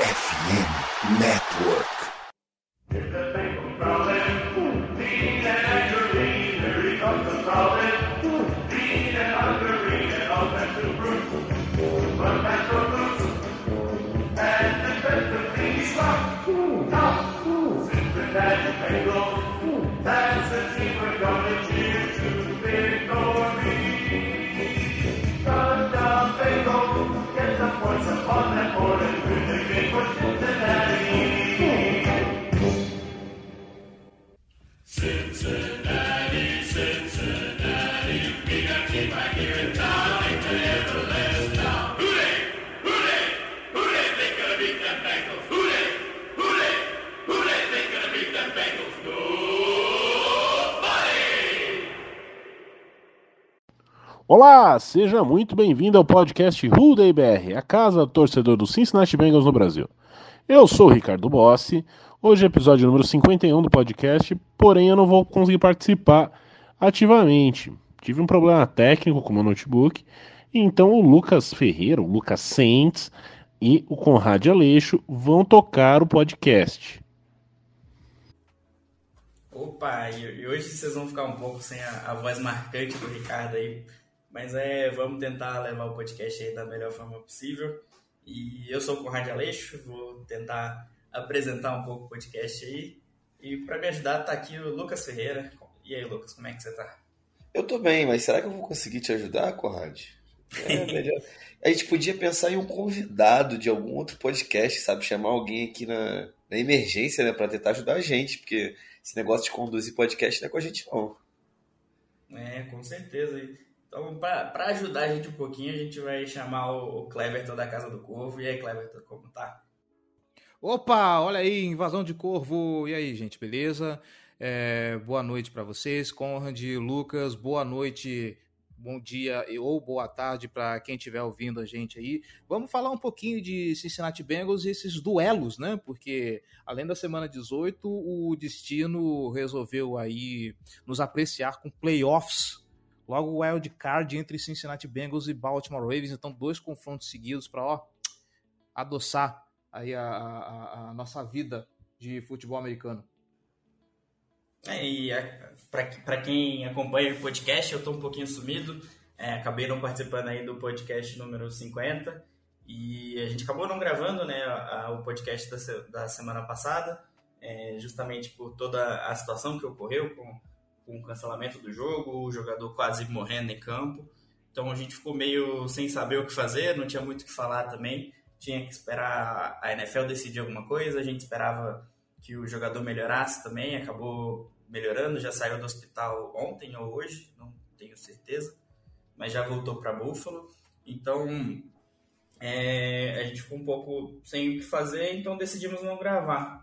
FM Network. Olá, seja muito bem-vindo ao podcast Who Day BR, a casa do torcedor do Cincinnati Bengals no Brasil. Eu sou o Ricardo Bossi, hoje é episódio número 51 do podcast, porém eu não vou conseguir participar ativamente. Tive um problema técnico com o meu notebook, então o Lucas Ferreira, o Lucas Saints e o Conrad Aleixo vão tocar o podcast. Opa, e hoje vocês vão ficar um pouco sem a, a voz marcante do Ricardo aí, mas é, vamos tentar levar o podcast aí da melhor forma possível. E eu sou o Conrad Aleixo, vou tentar apresentar um pouco o podcast aí. E para me ajudar tá aqui o Lucas Ferreira. E aí, Lucas, como é que você tá? Eu tô bem, mas será que eu vou conseguir te ajudar, Conrad? É melhor. A gente podia pensar em um convidado de algum outro podcast, sabe? Chamar alguém aqui na, na emergência, né? Pra tentar ajudar a gente, porque esse negócio de conduzir podcast não é com a gente, não. É, com certeza. Então, para ajudar a gente um pouquinho, a gente vai chamar o, Cleverton da Casa do Corvo. E aí, Cleverton, como tá? Opa, olha aí, invasão de corvo. E aí, gente, beleza? É, boa noite para vocês, Conrad, Lucas, boa noite, bom dia ou boa tarde para quem estiver ouvindo a gente aí. Vamos falar um pouquinho de Cincinnati Bengals e esses duelos, né? Porque além da semana 18, o destino resolveu aí nos apreciar com playoffs Logo o wild card entre Cincinnati Bengals e Baltimore Ravens, então dois confrontos seguidos para adoçar aí a, a, a, nossa vida de futebol americano. É, e é, para quem acompanha o podcast, eu estou um pouquinho sumido, é, acabei não participando aí do podcast número 50 e a gente acabou não gravando né, a, o podcast da, da semana passada, é, justamente por toda a situação que ocorreu com com cancelamento do jogo, o jogador quase morrendo em campo. Então a gente ficou meio sem saber o que fazer, não tinha muito o que falar também. Tinha que esperar a NFL decidir alguma coisa, a gente esperava que o jogador melhorasse também, acabou melhorando, já saiu do hospital ontem ou hoje, não tenho certeza, mas já voltou para Buffalo. Então é, a gente ficou um pouco sem o que fazer, então decidimos não gravar.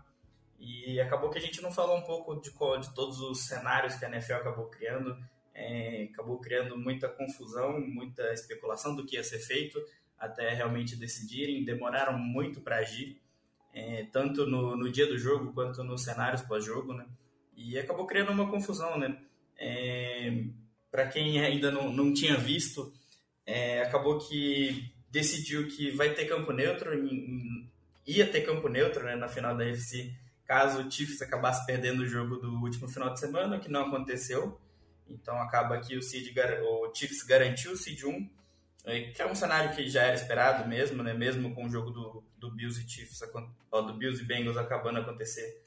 E acabou que a gente não falou um pouco de, de todos os cenários que a NFL acabou criando. É, acabou criando muita confusão, muita especulação do que ia ser feito, até realmente decidirem. Demoraram muito para agir, é, tanto no, no, dia do jogo quanto nos cenários pós-jogo, né? E acabou criando uma confusão, né? É, para quem ainda não, não tinha visto, é, acabou que decidiu que vai ter campo neutro, ia ter campo neutro né, na final da UFC caso o Chiefs acabasse perdendo o jogo do último final de semana, que não aconteceu. Então acaba que o, seed, o Chiefs garantiu o seed 1, é, que é um cenário que já era esperado mesmo, né? Mesmo com o jogo do, do Bills e Chiefs, do Bills e Bengals acabando acontecer,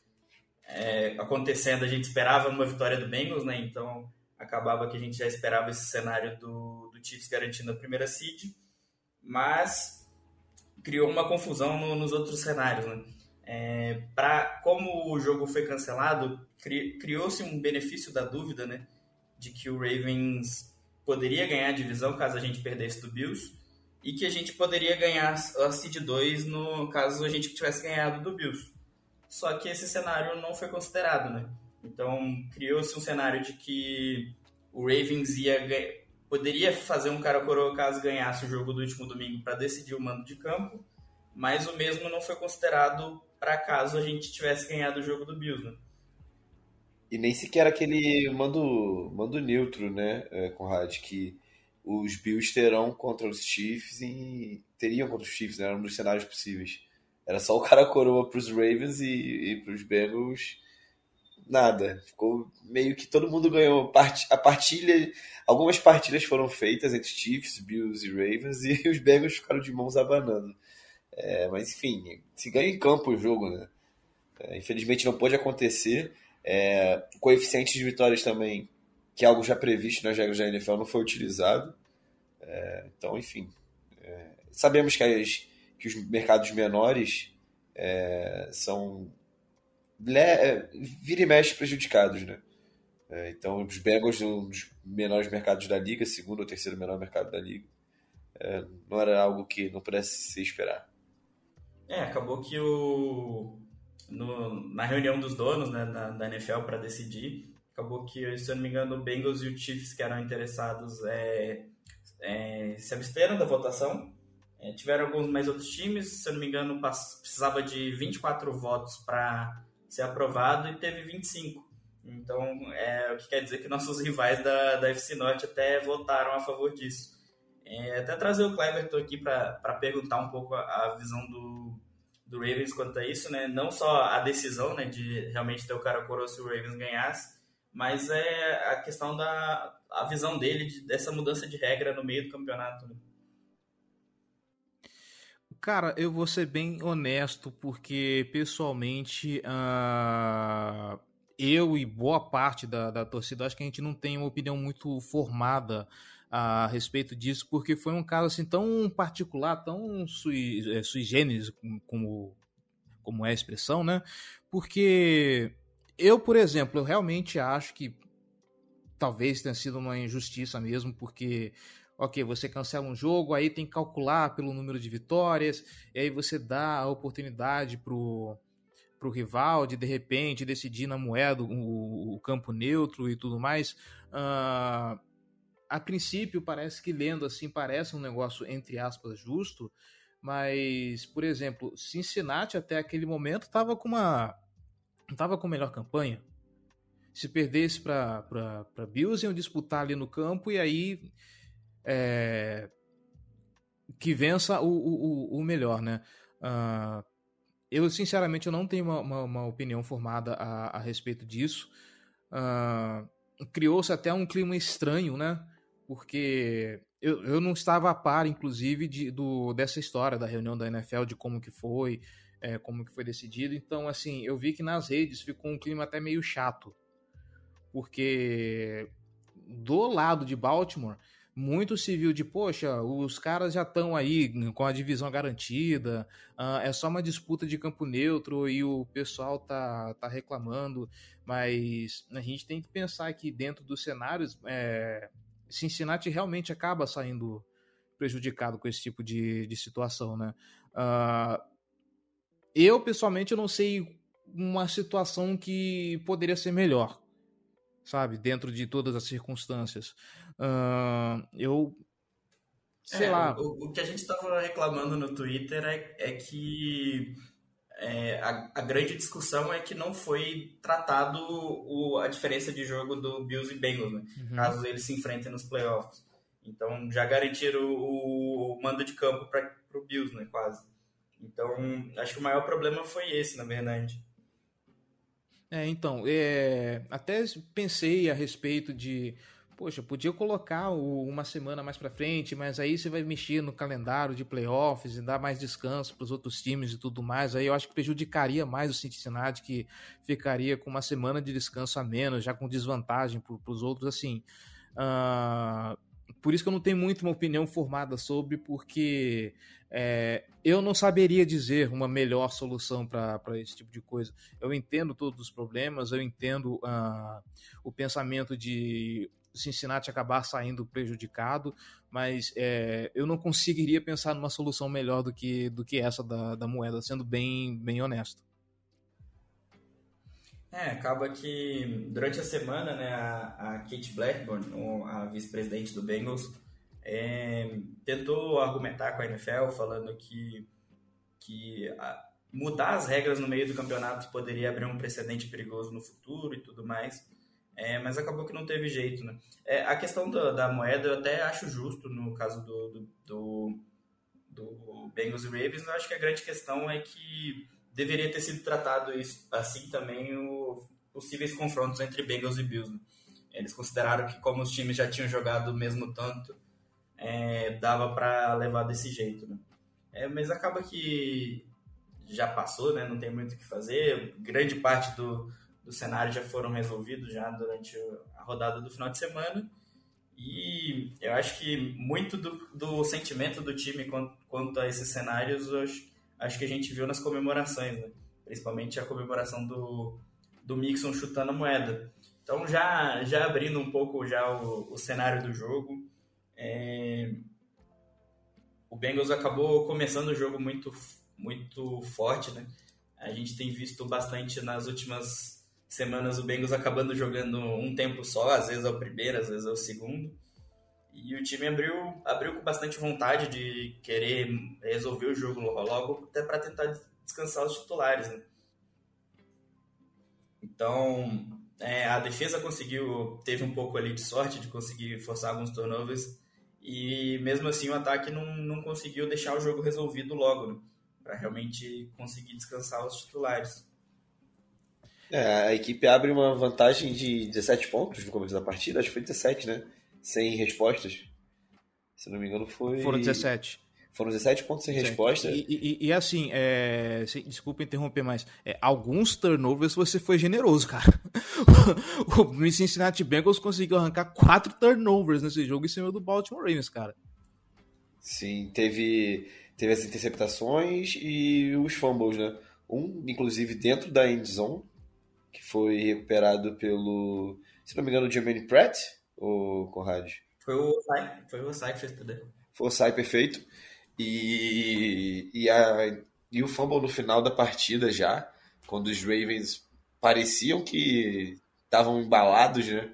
é, acontecendo, a gente esperava uma vitória do Bengals, né? Então acabava que a gente já esperava esse cenário do, do Chiefs garantindo a primeira seed, mas criou uma confusão no, nos outros cenários, né? É, como o jogo foi cancelado, cri, criou-se um benefício da dúvida, né? De que o Ravens poderia ganhar a divisão caso a gente perdesse do Bills e que a gente poderia ganhar a Seed 2 no caso a gente tivesse ganhado do Bills. Só que esse cenário não foi considerado, né? Então criou-se um cenário de que o Ravens ia poderia fazer um cara coroa caso ganhasse o jogo do último domingo para decidir o mando de campo, mas o mesmo não foi considerado para caso a gente tivesse ganhado o jogo do Bills, né? E nem sequer aquele mando, mando neutro, né, é, Conrad, que os Bills terão contra os Chiefs e teriam contra os Chiefs, né, era um dos cenários possíveis. Era só o cara coroa para os Ravens e, e para os Bengals nada. Ficou meio que todo mundo ganhou a partilha. Algumas partilhas foram feitas entre Chiefs, Bills e Ravens e os Bengals ficaram de mãos abanando. É, mas enfim, se ganha em campo o jogo, né? É, infelizmente não pôde acontecer. É, o coeficiente de vitórias também, que é algo já previsto nas regras da NFL, não foi utilizado. É, então, enfim, é, sabemos que, as, que os mercados menores é, são é, vira e mexe prejudicados, né? Então, os Bengals, um dos menores mercados da liga, segundo ou terceiro menor mercado da liga, não era algo que não pudesse se esperar. É, acabou que o no, na reunião dos donos né, da, da NFL para decidir, acabou que, se eu não me engano, o Bengals e o Chiefs que eram interessados é, é, se absteram da votação. É, tiveram alguns mais outros times, se eu não me engano, precisava de 24 votos para ser aprovado e teve 25. Então, é, o que quer dizer que nossos rivais da, da FC Norte até votaram a favor disso. É, até trazer o Cleverton aqui para perguntar um pouco a, a, visão do, do Ravens quanto a isso, né? Não só a decisão né, de realmente ter o cara coroa se o Ravens ganhasse, mas é a questão da a visão dele de, dessa mudança de regra no meio do campeonato. Né? Cara, eu vou ser bem honesto, porque pessoalmente uh, eu e boa parte da, da torcida acho que a gente não tem uma opinião muito formada a respeito disso, porque foi um caso assim tão particular, tão sui, é, sui generis, como, como é a expressão, né? Porque eu, por exemplo, eu realmente acho que talvez tenha sido uma injustiça mesmo, porque ok, você cancela um jogo, aí tem que calcular pelo número de vitórias, e aí você dá a oportunidade pro, pro rival de de repente decidir na moeda o, o campo neutro e tudo mais. Uh, a princípio parece que lendo assim parece um negócio entre aspas justo, mas por exemplo, Cincinnati até aquele momento estava com uma estava com melhor campanha. Se perdesse para Bills, iam disputar ali no campo e aí é, que vença o, o, o melhor, né? Uh, eu, sinceramente, eu não tenho uma, uma, uma opinião formada a, a respeito disso. Uh, Criou-se até um clima estranho, né? Porque eu, eu não estava a par, inclusive, de, do, dessa história da reunião da NFL, de como que foi, é, como que foi decidido. Então, assim, eu vi que nas redes ficou um clima até meio chato. Porque do lado de Baltimore muito se viu de, poxa, os caras já estão aí com a divisão garantida, uh, é só uma disputa de campo neutro e o pessoal tá, tá reclamando, mas a gente tem que pensar que dentro dos cenários, é, Cincinnati realmente acaba saindo prejudicado com esse tipo de, de situação, né? Uh, eu, pessoalmente, eu não sei uma situação que poderia ser melhor sabe? Dentro de todas as circunstâncias. Uh, eu. Sei é, lá. O, o, que a gente estava reclamando no Twitter é, é que é, a, a, grande discussão é que não foi tratado o, a diferença de jogo do Bills e Bengals, né? Uhum. Caso eles se enfrentem nos playoffs. Então já garantiram o, o mando de campo para o Bills, né? Quase. Então acho que o maior problema foi esse, na verdade. É, então, é, até pensei a respeito de, poxa, podia colocar o, uma semana mais para frente, mas aí você vai mexer no calendário de playoffs e dar mais descanso para os outros times e tudo mais. Aí eu acho que prejudicaria mais o Cincinnati, que ficaria com uma semana de descanso a menos, já com desvantagem para os outros, assim. Uh, por isso que eu não tenho muito uma opinião formada sobre, porque é, eu não saberia dizer uma melhor solução para esse tipo de coisa. Eu entendo todos os problemas, eu entendo uh, o pensamento de Cincinnati acabar saindo prejudicado, mas é, eu não conseguiria pensar numa solução melhor do que, do que essa da, da moeda, sendo bem, bem honesto. É, acaba que durante a semana, né, a, a Kate Blackburn, a vice-presidente do Bengals, é, tentou argumentar com a NFL, falando que, que a, mudar as regras no meio do campeonato poderia abrir um precedente perigoso no futuro e tudo mais, é, mas acabou que não teve jeito, né? É, a questão da, da, moeda eu até acho justo no caso do, do, do do Bengals e Ravens, eu acho que a grande questão é que deveria ter sido tratado isso, assim também os possíveis confrontos entre Bengals e Bills. Né? Eles consideraram que como os times já tinham jogado o mesmo tanto, é, dava para levar desse jeito. Né? É, mas acaba que já passou, né? não tem muito o que fazer. Grande parte do, do cenário já foram resolvidos já durante a rodada do final de semana. E eu acho que muito do, do sentimento do time quanto, quanto a esses cenários, acho, acho que a gente viu nas comemorações, né? principalmente a comemoração do, do Mixon chutando a moeda. Então, já, já abrindo um pouco já o, o cenário do jogo, é... o Bengals acabou começando o jogo muito, muito forte, né? A gente tem visto bastante nas últimas semanas o Bengals acabando jogando um tempo só, às vezes é o primeiro, às vezes é o segundo. E o time abriu, abriu com bastante vontade de querer resolver o jogo logo, até para tentar descansar os titulares. Né? Então, é, a defesa conseguiu, teve um pouco ali de sorte de conseguir forçar alguns turnovers, e mesmo assim o ataque não, não conseguiu deixar o jogo resolvido logo, né? para realmente conseguir descansar os titulares. É, a equipe abre uma vantagem de 17 pontos no começo da partida, acho que foi 17, né? Sem respostas. Se não me engano, foi. Foram 17. Foram 17 pontos sem Sim. resposta. E, e, e assim, é... desculpa interromper, mas é, alguns turnovers você foi generoso, cara. o Cincinnati Bengals conseguiu arrancar quatro turnovers nesse jogo em cima do Baltimore Ravens, cara. Sim, teve, teve as interceptações e os fumbles, né? Um, inclusive, dentro da end zone, que foi recuperado pelo, se não me engano, o Jermaine Pratt, ou Conrad? Foi o Osai, foi o Osai que fez tudo. Foi o Osai perfeito. E, e, a, e o fumble no final da partida já, quando os Ravens pareciam que estavam embalados, né?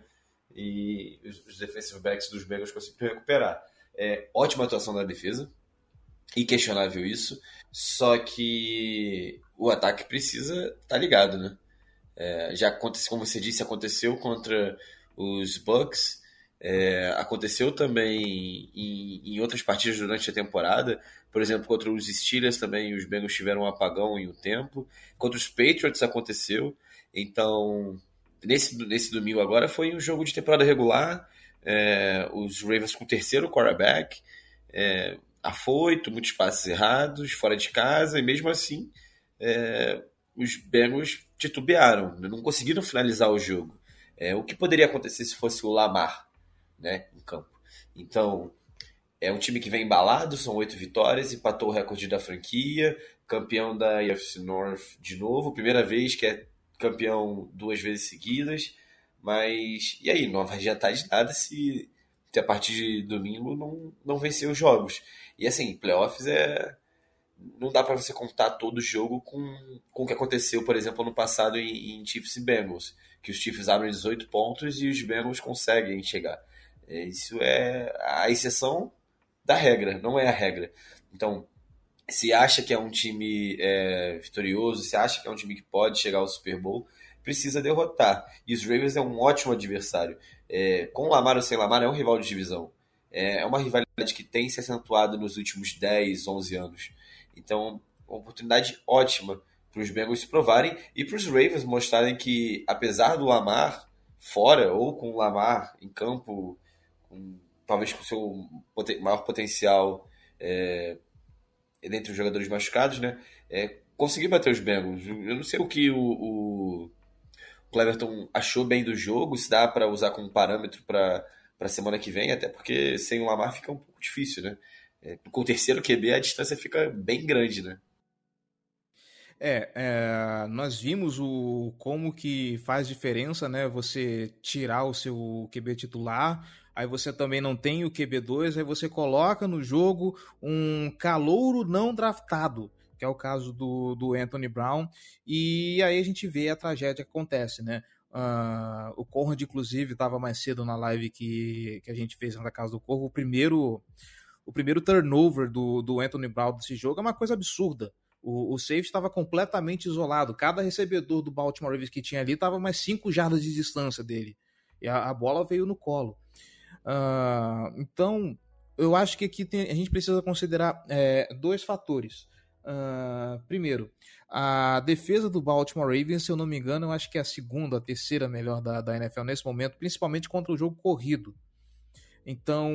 E os, os defensive backs dos Bengals conseguiram recuperar. É, ótima atuação da defesa, inquestionável isso, só que o ataque precisa estar tá ligado, né? É, já aconteceu, como você disse, aconteceu contra os Bucks, é, aconteceu também em, em, outras partidas durante a temporada. Por exemplo, contra os Steelers também os Bengals tiveram um apagão em um tempo. Contra os Patriots aconteceu. Então, nesse, nesse domingo agora foi um jogo de temporada regular. É, os Ravens com o terceiro quarterback, é, afoito, muitos passes errados, fora de casa, e mesmo assim é, os Bengals titubearam, não conseguiram finalizar o jogo. É, o que poderia acontecer se fosse o Lamar né, em campo? Então, é um time que vem embalado, são oito vitórias, empatou o recorde da franquia, campeão da AFC North de novo, primeira vez que é campeão duas vezes seguidas, mas e aí, não vai adiantar de nada se, se a partir de domingo não, não vencer os jogos. E assim, playoffs é não dá para você contar todo o jogo com, com o que aconteceu, por exemplo, no passado em, em Chiefs e Bengals, que os Chiefs abrem 18 pontos e os Bengals conseguem chegar. É, isso é a exceção da regra, não é a regra. Então, se acha que é um time é, vitorioso, se acha que é um time que pode chegar ao Super Bowl, precisa derrotar. E os Ravens é um ótimo adversário. É, com Lamar ou sem Lamar, é um rival de divisão. É, é uma rivalidade que tem se acentuado nos últimos 10, 11 anos. Então, uma oportunidade ótima para os Bengals se provarem e para os Ravens mostrarem que, apesar do Lamar fora ou com o Lamar em campo, com, talvez com seu maior potencial é, dentre os jogadores machucados, né? É, conseguir bater os Bengals. Eu não sei o que o, o Cleverton achou bem do jogo, se dá para usar como parâmetro para a semana que vem, até porque sem o Lamar fica um pouco difícil, né? É, com o terceiro QB a distância fica bem grande, né? É, é, nós vimos o como que faz diferença, né? Você tirar o seu QB titular, aí você também não tem o QB2, aí você coloca no jogo um calouro não draftado, que é o caso do, do Anthony Brown, e aí a gente vê a tragédia que acontece, né? Uh, o Conrad, inclusive, estava mais cedo na live que, que a gente fez na casa do Corvo. O primeiro o primeiro turnover do, do Anthony Brown desse jogo é uma coisa absurda. O, o safety estava completamente isolado. Cada recebedor do Baltimore Ravens que tinha ali estava mais 5 jardas de distância dele. E a, a bola veio no colo. Uh, então, eu acho que aqui tem, a gente precisa considerar é, dois fatores. Uh, primeiro, a defesa do Baltimore Ravens, se eu não me engano, eu acho que é a segunda, a terceira melhor da, da NFL nesse momento, principalmente contra o jogo corrido. Então,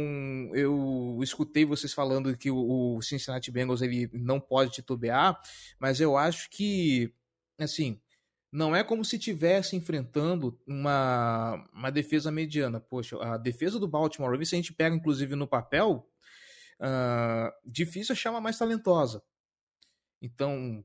eu escutei vocês falando que o, Cincinnati Bengals ele não pode titubear, mas eu acho que, assim, não é como se estivesse enfrentando uma, uma defesa mediana. Poxa, a defesa do Baltimore Ravens, se a gente pega inclusive no papel, uh, difícil achar uma mais talentosa. Então,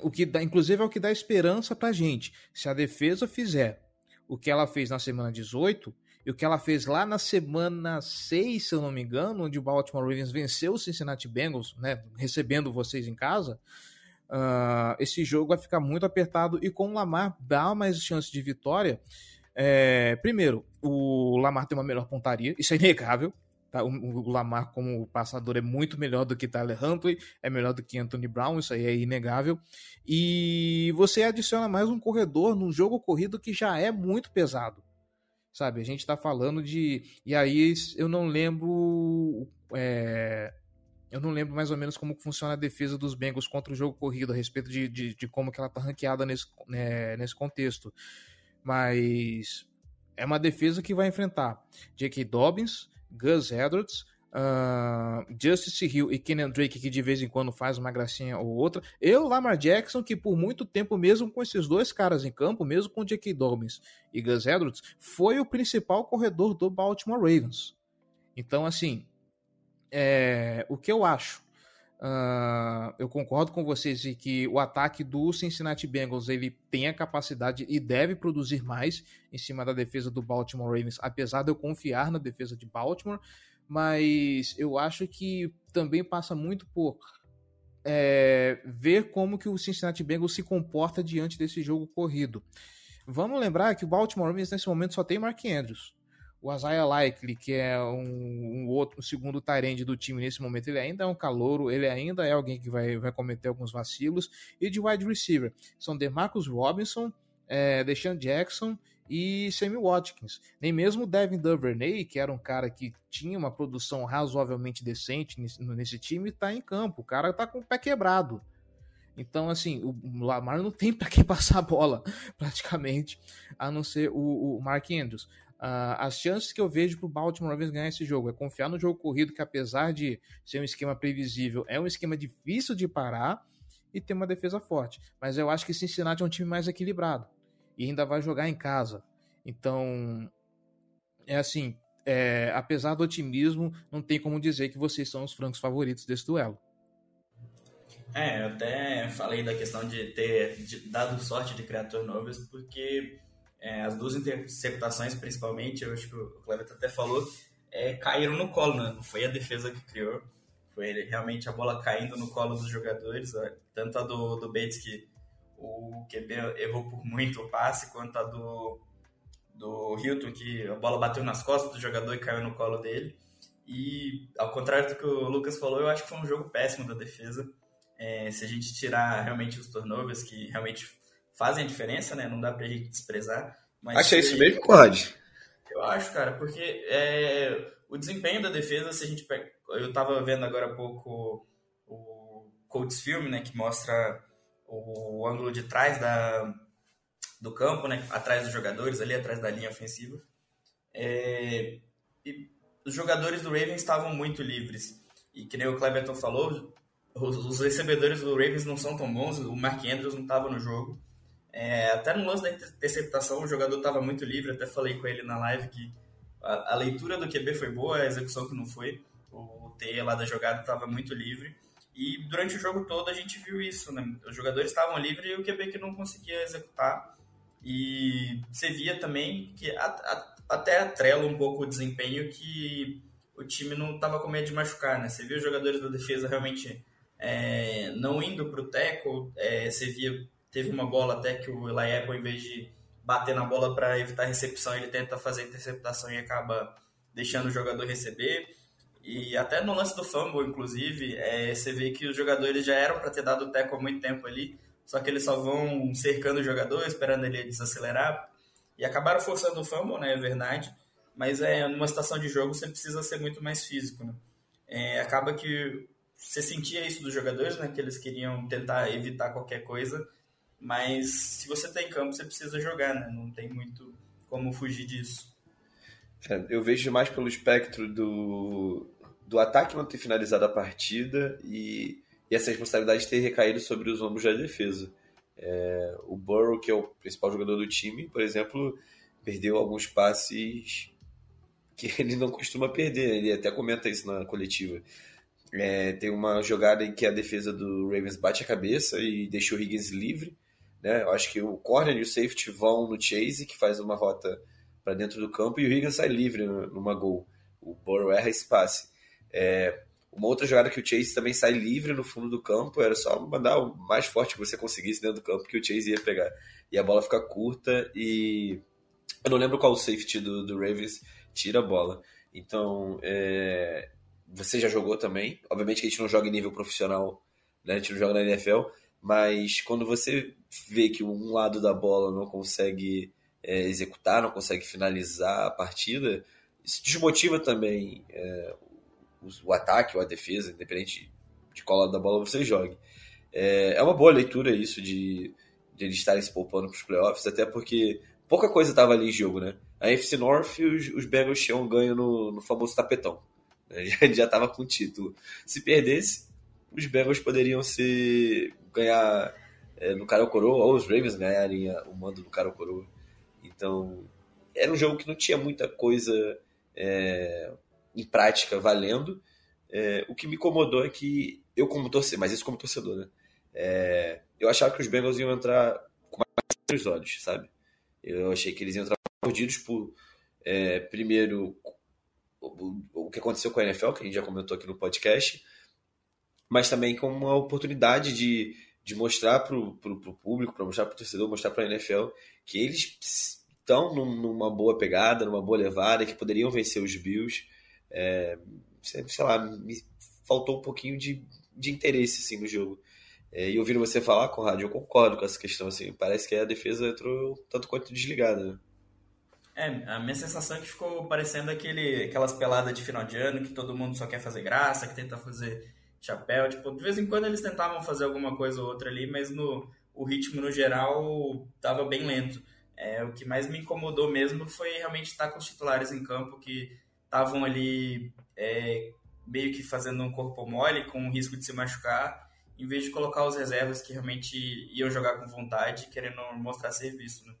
o que dá, inclusive, é o que dá esperança pra gente. Se a defesa fizer o que ela fez na semana 18 e o que ela fez lá na semana 6, se eu não me engano, onde o Baltimore Ravens venceu o Cincinnati Bengals, né, recebendo vocês em casa, uh, esse jogo vai ficar muito apertado e com o Lamar dá mais chance de vitória. É, primeiro, o Lamar tem uma melhor pontaria, isso é inegável. Tá? O, o, Lamar, como passador, é muito melhor do que Tyler Huntley, é melhor do que Anthony Brown, isso aí é inegável. E você adiciona mais um corredor num jogo corrido que já é muito pesado. Sabe, a gente está falando de. E aí eu não lembro. É... Eu não lembro mais ou menos como funciona a defesa dos Bengals contra o jogo corrido, a respeito de, de, de como que ela está ranqueada nesse, né, nesse contexto. Mas é uma defesa que vai enfrentar J.K. Dobbins, Gus Edwards, uh, Justice Hill e Kenyan Drake, que de vez em quando faz uma gracinha ou outra. Eu, Lamar Jackson, que por muito tempo, mesmo com esses dois caras em campo, mesmo com J.K. Dobbins e Gus Edwards, foi o principal corredor do Baltimore Ravens. Então, assim, é, o que eu acho? Uh, eu concordo com vocês em que o ataque do Cincinnati Bengals ele tem a capacidade e deve produzir mais em cima da defesa do Baltimore Ravens, apesar de eu confiar na defesa de Baltimore, mas eu acho que também passa muito por é, ver como que o Cincinnati Bengals se comporta diante desse jogo corrido. Vamos lembrar que o Baltimore Ravens nesse momento só tem Mark Andrews. O Isaiah Likely, que é um, um outro, um segundo Tyrande do time nesse momento, ele ainda é um calouro, ele ainda é alguém que vai, vai cometer alguns vacilos. E de wide receiver, são DeMarcus Robinson, é, Deshaun Jackson e Sammy Watkins. Nem mesmo Devin Duvernay, que era um cara que tinha uma produção razoavelmente decente nesse, nesse time, está em campo. O cara está com o pé quebrado. Então, assim, o Lamar não tem para quem passar a bola, praticamente, a não ser o, o Mark Andrews. Uh, as chances que eu vejo para o Baltimore Ravens ganhar esse jogo é confiar no jogo corrido, que apesar de ser um esquema previsível, é um esquema difícil de parar e ter uma defesa forte. Mas eu acho que Cincinnati é um time mais equilibrado e ainda vai jogar em casa. Então, é assim, é, apesar do otimismo, não tem como dizer que vocês são os francos favoritos desse duelo. É, eu até falei da questão de ter de, dado sorte de criar turnovers, porque é, as duas interceptações, principalmente, eu acho que o Cleber até falou, é, caíram no colo, né? Não foi a defesa que criou, foi realmente a bola caindo no colo dos jogadores, tanto a do, do Bates, que o QB errou por muito o passe, quanto a do, do Hilton, que a bola bateu nas costas do jogador e caiu no colo dele. E, ao contrário do que o Lucas falou, eu acho que foi um jogo péssimo da defesa. É, se a gente tirar realmente os turnovers, que realmente fazem a diferença, né? Não dá pra gente desprezar. Mas Acha isso mesmo, Conrad? Eu acho, cara, porque é, o desempenho da defesa, se a gente pega, eu tava vendo agora há pouco o Colts Film, né, que mostra o ângulo de trás da, do campo, né, atrás dos jogadores, ali atrás da linha ofensiva. É, e os jogadores do Ravens estavam muito livres. E que nem o Cleberton falou, os, os recebedores do Ravens não são tão bons, o Mark Andrews não estava no jogo. É, até no lance da interceptação, o jogador estava muito livre, até falei com ele na live que a, a, leitura do QB foi boa, a execução que não foi. O TE lá da jogada estava muito livre. E durante o jogo todo a gente viu isso, né? Os jogadores estavam livres e o QB que não conseguia executar. E você via também que a, a, até atrela um pouco o desempenho que o time não estava com medo de machucar, né? Você viu os jogadores da defesa realmente é, não indo para o tackle, é, você via Teve uma bola até que o Eli Apple, em vez de bater na bola para evitar a recepção, ele tenta fazer a interceptação e acaba deixando o jogador receber. E até no lance do fumble, inclusive, é, você vê que os jogadores já eram para ter dado o teco há muito tempo ali, só que eles só vão cercando o jogador, esperando ele desacelerar. E acabaram forçando o fumble, né? É verdade. mas é numa situação de jogo você precisa ser muito mais físico, né? É, acaba que você sentia isso dos jogadores, né? Que eles queriam tentar evitar qualquer coisa, mas se você está em campo você precisa jogar, né? Não tem muito como fugir disso. É, eu vejo mais pelo espectro do, do ataque não ter finalizado a partida e, e essa responsabilidade ter recaído sobre os ombros da defesa. É, o Burrow, que é o principal jogador do time, por exemplo, perdeu alguns passes que ele não costuma perder. Ele até comenta isso na coletiva. É, tem uma jogada em que a defesa do Ravens bate a cabeça e deixa o Higgins livre. Né? Eu acho que o corner e o safety vão no chase, que faz uma rota para dentro do campo, e o Higgins sai livre numa gol. O Burrow erra esse passe. É, uma outra jogada que o Chase também sai livre no fundo do campo, era só mandar o mais forte que você conseguisse dentro do campo que o Chase ia pegar. E a bola fica curta e. Eu não lembro qual o safety do, do Ravens tira a bola. Então, é... você já jogou também. Obviamente que a gente não joga em nível profissional, né? a gente não joga na NFL, mas quando você vê que um lado da bola não consegue é, executar, não consegue finalizar a partida, isso desmotiva também é, o, ataque ou a defesa, independente de qual lado da bola você jogue. É, é uma boa leitura isso de, de eles estarem se poupando para os playoffs, até porque pouca coisa estava ali em jogo, né? A FC North, os, os Bengals tinham ganho no, no famoso tapetão. Né? Já estava com o título. Se perdesse, os Bengals poderiam se ganhar é, no cara coroa, ou os Ravens ganharem o mando do cara coroa. Então, era um jogo que não tinha muita coisa é, em prática valendo. É, o que me incomodou é que eu como torcedor, mas isso como torcedor, né? É, eu achava que os Bengals iam entrar com mais olhos, sabe? Eu achei que eles iam entrar mordidos por, é, primeiro, o, o, que aconteceu com a NFL, que a gente já comentou aqui no podcast, mas também com uma oportunidade de, de mostrar para o público, para mostrar para o torcedor, mostrar para a NFL que eles estão numa boa pegada, numa boa levada, que poderiam vencer os Bills. É, sei lá, me faltou um pouquinho de, de interesse assim, no jogo. É, e ouvindo você falar, Conrad, eu concordo com essa questão. Assim, parece que a defesa entrou tanto quanto desligada. Né? É, a minha sensação é que ficou parecendo aquele, aquelas peladas de final de ano que todo mundo só quer fazer graça, que tenta fazer chapéu. Tipo, de vez em quando eles tentavam fazer alguma coisa ou outra ali, mas no, o ritmo no geral estava bem lento. É, o que mais me incomodou mesmo foi realmente estar com os titulares em campo que estavam ali é, meio que fazendo um corpo mole, com o risco de se machucar, em vez de colocar os reservas que realmente iam jogar com vontade, querendo mostrar serviço. Né?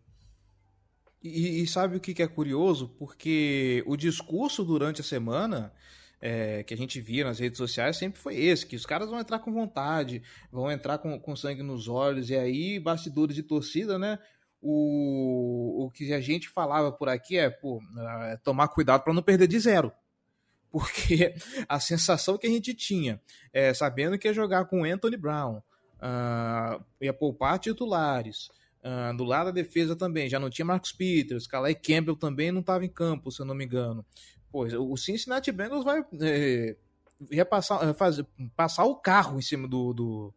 E, e, sabe o que, é curioso? Porque o discurso durante a semana é, que a gente via nas redes sociais sempre foi esse, que os caras vão entrar com vontade, vão entrar com, com sangue nos olhos, e aí bastidores de torcida, né? O, o que a gente falava por aqui é, pô, é tomar cuidado para não perder de zero. Porque a sensação que a gente tinha, é, sabendo que ia jogar com Anthony Brown, uh, ia poupar titulares, uh, do lado da defesa também, já não tinha Marcos Peters, Calais Campbell também não estava em campo, se eu não me engano. Pois, o Cincinnati Bengals vai é, passar, fazer, passar o carro em cima do, do,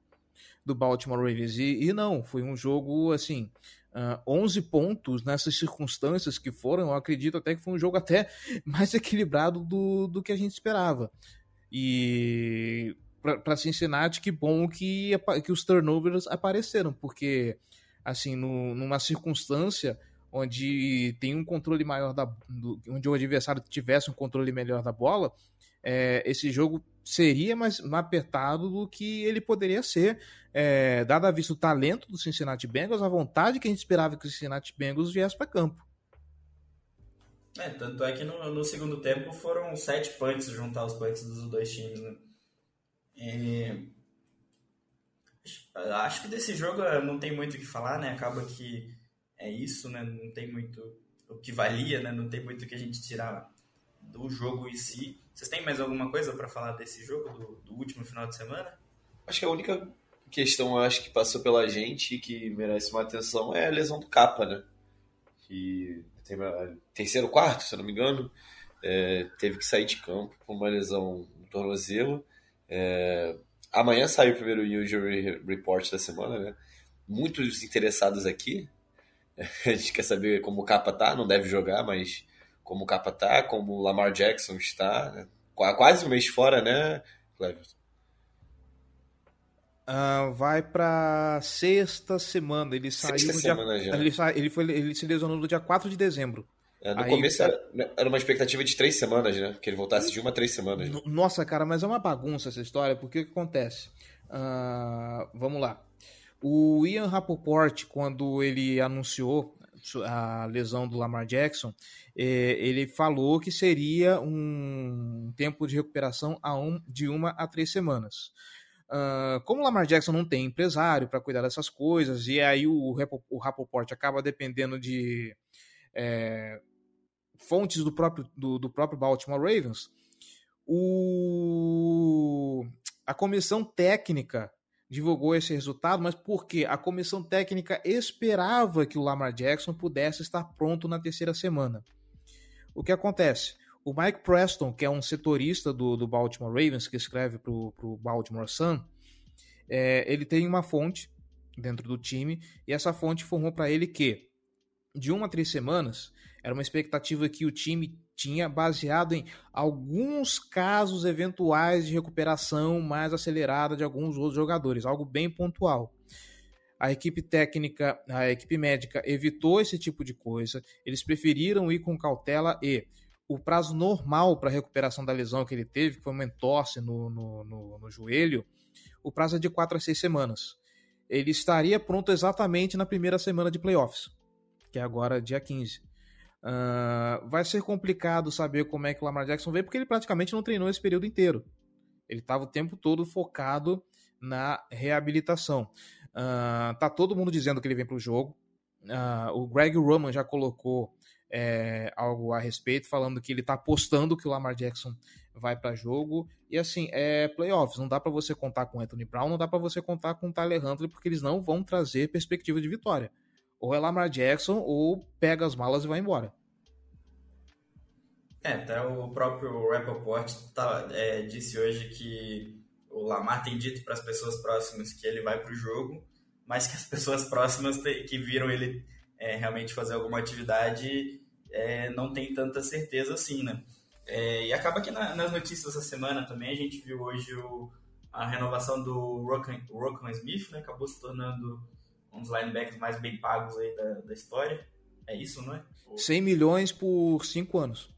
do Baltimore Ravens. E, e, não, foi um jogo assim. Uh, 11 pontos nessas circunstâncias que foram, eu acredito até que foi um jogo até mais equilibrado do, do que a gente esperava. E para Cincinnati, que bom que, que os turnovers apareceram, porque assim, no, numa circunstância onde tem um controle maior da do, onde o adversário tivesse um controle melhor da bola, é, esse jogo seria mais, mais, apertado do que ele poderia ser, é, dado a vista o talento do Cincinnati Bengals, a vontade que a gente esperava que o Cincinnati Bengals viesse para campo. É, tanto é que no, no, segundo tempo foram sete punts juntar os punts dos dois times. Né? E... Acho que desse jogo não tem muito o que falar, né? Acaba que é isso, né? Não tem muito o que valia, né? Não tem muito o que a gente tirar do jogo em si. Vocês têm mais alguma coisa para falar desse jogo, do, do, último final de semana? Acho que a única questão acho que passou pela gente e que merece uma atenção é a lesão do Capa, né? Que tem terceiro quarto, se eu não me engano, é, teve que sair de campo por uma lesão no tornozelo. É, amanhã sai o primeiro injury report da semana, né? Muitos interessados aqui, A gente quer saber como o Capa tá, não deve jogar, mas como o Capa tá, como o Lamar Jackson está. Né? Quase um mês fora, né, Cleverton? Uh, vai para sexta semana. Ele saiu sexta no semana dia, já. Ele, sa... ele, foi, ele se lesionou no dia 4 de dezembro. É, no Aí, começo era, né, era uma expectativa de três semanas, né? Que ele voltasse de uma a três semanas. né? No- Nossa, cara, mas é uma bagunça essa história, porque o que acontece? Ah, vamos lá. O Ian Rapoport, quando ele anunciou a lesão do Lamar Jackson, eh, ele falou que seria um tempo de recuperação de uma a três semanas. Ah, como o Lamar Jackson não tem empresário para cuidar dessas coisas, e aí o, o Rapoport acaba dependendo de eh, fontes do próprio, do, do próprio Baltimore Ravens, o... a comissão técnica divulgou esse resultado, mas por quê? A comissão técnica esperava que o Lamar Jackson pudesse estar pronto na terceira semana. O que acontece? O Mike Preston, que é um setorista do, do Baltimore Ravens, que escreve para o Baltimore Sun, é, ele tem uma fonte dentro do time, e essa fonte informou para ele que de uma a três semanas era uma expectativa que o time tinha baseado em alguns casos eventuais de recuperação mais acelerada de alguns outros jogadores, algo bem pontual. A equipe técnica, a equipe médica evitou esse tipo de coisa, eles preferiram ir com cautela e o prazo normal para recuperação da lesão que ele teve, que foi uma entorse no, no, no, no joelho, o prazo é de 4 a 6 semanas. Ele estaria pronto exatamente na primeira semana de playoffs, que é agora dia 15. Uh, vai ser complicado saber como é que o Lamar Jackson veio, porque ele praticamente não treinou esse período inteiro. Ele estava o tempo todo focado na reabilitação. Uh, tá todo mundo dizendo que ele vem para o jogo. Uh, o Greg Roman já colocou é, algo a respeito, falando que ele está apostando que o Lamar Jackson vai para jogo. E assim, é playoffs. Não dá para você contar com Anthony Brown, não dá para você contar com Tyler Huntley, porque eles não vão trazer perspectiva de vitória. Ou é Lamar Jackson, ou pega as malas e vai embora. É, até o próprio Rappaport tá, é, disse hoje que o Lamar tem dito para as pessoas próximas que ele vai para o jogo, mas que as pessoas próximas que viram ele é, realmente fazer alguma atividade é, não tem tanta certeza assim, né? É, e acaba que na, nas notícias dessa semana também a gente viu hoje o, a renovação do Rockan Smith, né? Acabou se tornando um dos linebackers mais bem pagos aí da, da história. É isso, não é? 100 milhões por 5 anos.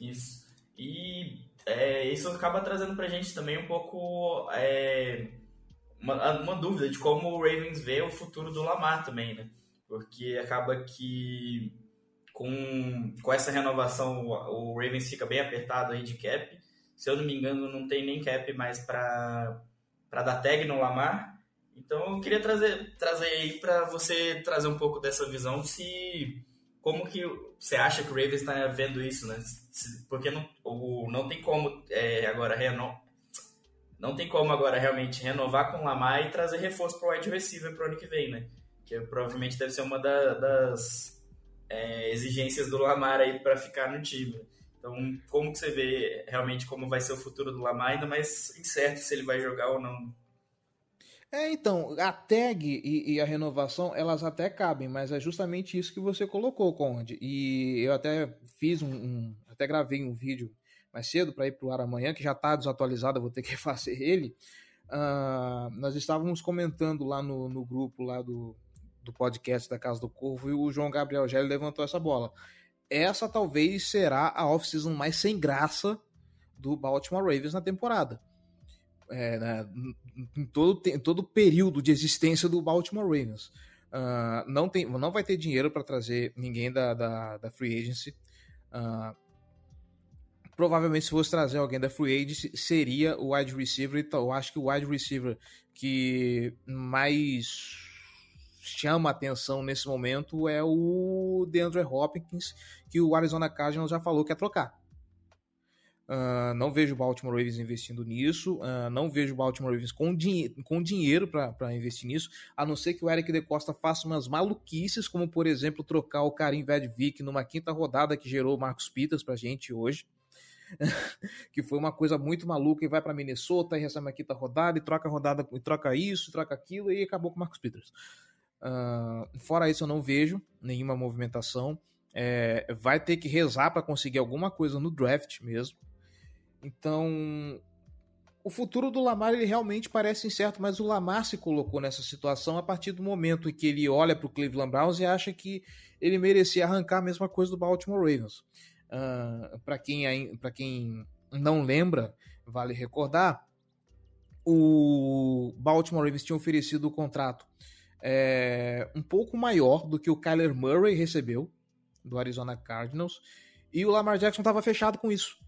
Isso. E é, isso acaba trazendo pra gente também um pouco é, uma, uma, dúvida de como o Ravens vê o futuro do Lamar também, né? Porque acaba que com, com essa renovação o, o Ravens fica bem apertado aí de cap. Se eu não me engano, não tem nem cap mais para dar tag no Lamar. Então eu queria trazer, trazer aí para você trazer um pouco dessa visão se como que você acha que o Ravens está vendo isso, né? Porque não, o, não tem como é, agora reno, não tem como agora realmente renovar com o Lamar e trazer reforço para o wide receiver para o ano que vem, né? Que provavelmente deve ser uma da, das é, exigências do Lamar aí para ficar no time. Então, como que você vê realmente como vai ser o futuro do Lamar, ainda mais incerto se ele vai jogar ou não é, então, a tag e, e, a renovação, elas até cabem, mas é justamente isso que você colocou, Conde. E eu até fiz um, um até gravei um vídeo mais cedo para ir para o ar amanhã, que já está desatualizado, vou ter que fazer ele. Uh, nós estávamos comentando lá no, no grupo lá do, do podcast da Casa do Corvo e o João Gabriel Gelli levantou essa bola. Essa talvez será a off-season mais sem graça do Baltimore Ravens na temporada é, né, em todo em todo período de existência do Baltimore Ravens. Uh, não, tem, não vai ter dinheiro para trazer ninguém da, da, da free agency. Uh, provavelmente, se fosse trazer alguém da free agency, seria o wide receiver. Então, eu acho que o wide receiver que mais chama atenção nesse momento é o DeAndre Hopkins, que o Arizona Cardinals já falou que é trocar. Uh, não vejo o Baltimore Ravens investindo nisso, uh, não vejo o Baltimore Ravens com, dinhe com dinheiro para investir nisso, a não ser que o Eric De Costa faça umas maluquices, como por exemplo trocar o Karim Vedvik numa quinta rodada que gerou o Marcos Peters pra gente hoje. que foi uma coisa muito maluca e vai para Minnesota e recebe uma quinta rodada e troca rodada e troca isso, troca aquilo e acabou com o Marcos Peters. Uh, fora isso, eu não vejo nenhuma movimentação. é, vai ter que rezar para conseguir alguma coisa no draft mesmo. Então, o futuro do Lamar ele realmente parece incerto, mas o Lamar se colocou nessa situação a partir do momento em que ele olha para o Cleveland Browns e acha que ele merecia arrancar a mesma coisa do Baltimore Ravens. Uh, para quem, quem não lembra, vale recordar, o Baltimore Ravens tinha oferecido o contrato é, um pouco maior do que o Kyler Murray recebeu do Arizona Cardinals e o Lamar Jackson estava fechado com isso.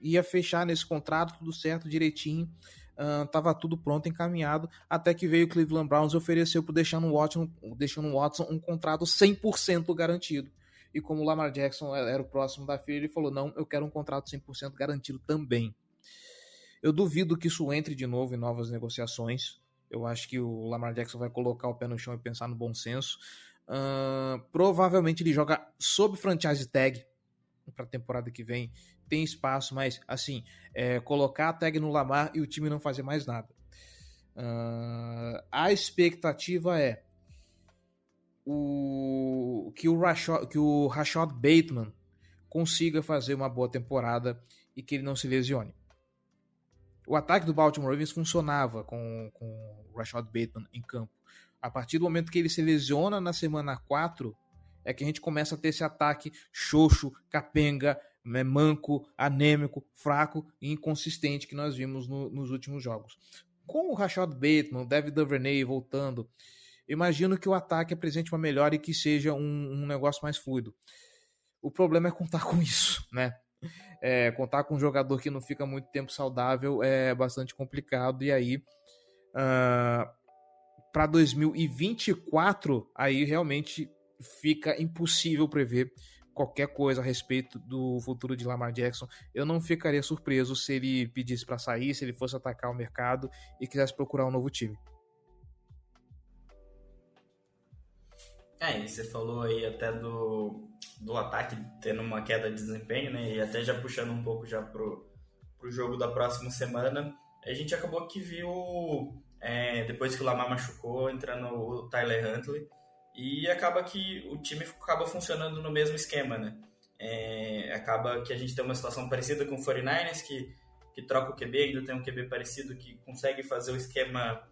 Ia fechar nesse contrato, tudo certo, direitinho, uh, tudo pronto, encaminhado, até que veio o Cleveland Browns e ofereceu para o Deshaun Watson, Watson um contrato 100% garantido. E como o Lamar Jackson era o próximo da fila, ele falou: não, eu quero um contrato 100% garantido também. Eu duvido que isso entre de novo em novas negociações. Eu acho que o Lamar Jackson vai colocar o pé no chão e pensar no bom senso. Uh, provavelmente ele joga sob franchise tag para a temporada que vem. Tem espaço, mas assim, é, colocar a tag no Lamar e o time não fazer mais nada. Uh, a expectativa é o, que, o Rashad, que o Bateman consiga fazer uma boa temporada e que ele não se lesione o ataque do Baltimore Ravens funcionava com, com o Rashad Bateman em campo. A partir do momento que ele se lesiona na semana 4, é que a gente começa a ter esse ataque xoxo, capenga, né, manco, anêmico, fraco e inconsistente que nós vimos no, nos últimos jogos. Com o Rashad Bateman, o David Duvernay voltando, imagino que o ataque apresente uma melhora e que seja um, um negócio mais fluido. O problema é contar com isso, né? é, contar com um jogador que não fica muito tempo saudável é bastante complicado. E aí, uh, para 2024, aí realmente fica impossível prever qualquer coisa a respeito do futuro de Lamar Jackson. Eu não ficaria surpreso se ele pedisse para sair, se ele fosse atacar o mercado e quisesse procurar um novo time. É, e você falou aí até do, do ataque tendo uma queda de desempenho, né? E até já puxando um pouco já pro, pro jogo da próxima semana, a gente acabou que viu, é, depois que o Lamar machucou, entrando o Tyler Huntley, e acaba que o time acaba funcionando no mesmo esquema, né? É, acaba que a gente tem uma situação parecida com o 49ers, que, que troca o QB, ainda tem um QB parecido que consegue fazer o esquema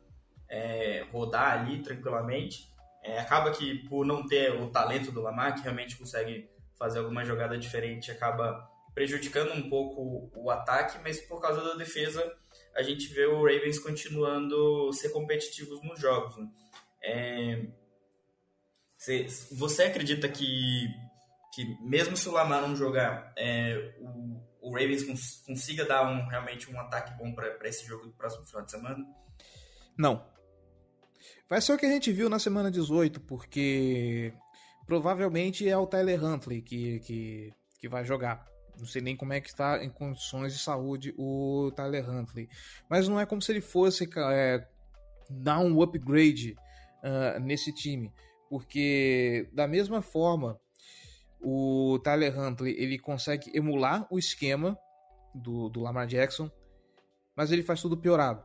é, rodar ali tranquilamente, é, acaba que por não ter o talento do Lamar, que realmente consegue fazer alguma jogada diferente, acaba prejudicando um pouco o ataque, mas por causa da defesa a gente vê o Ravens continuando ser competitivos nos jogos. Né? Você, você acredita que, que mesmo se o Lamar não jogar, é, o, o, Ravens cons, consiga dar um, realmente um ataque bom para esse jogo do próximo final de semana? Não, Vai ser o que a gente viu na semana 18, porque provavelmente é o Tyler Huntley que, que, que vai jogar. Não sei nem como é que está em condições de saúde o Tyler Huntley. Mas não é como se ele fosse é, dar um upgrade uh, nesse time. Porque da mesma forma, o Tyler Huntley ele consegue emular o esquema do, do Lamar Jackson, mas ele faz tudo piorado.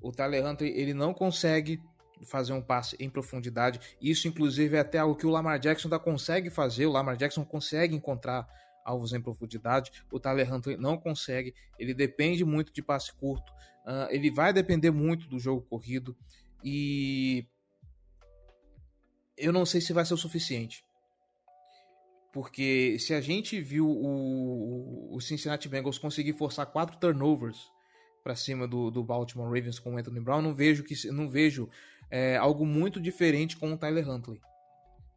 O Tyler Huntley ele não consegue fazer um passe em profundidade. Isso, inclusive, é até algo que o Lamar Jackson consegue fazer. O Lamar Jackson consegue encontrar alvos em profundidade. O Tyler Huntley não consegue. Ele depende muito de passe curto. Uh, ele vai depender muito do jogo corrido. E eu não sei se vai ser o suficiente. Porque se a gente viu o, o Cincinnati Bengals conseguir forçar quatro turnovers para cima do, do Baltimore Ravens com o Anthony Brown, não vejo que não vejo é, algo muito diferente com o Tyler Huntley,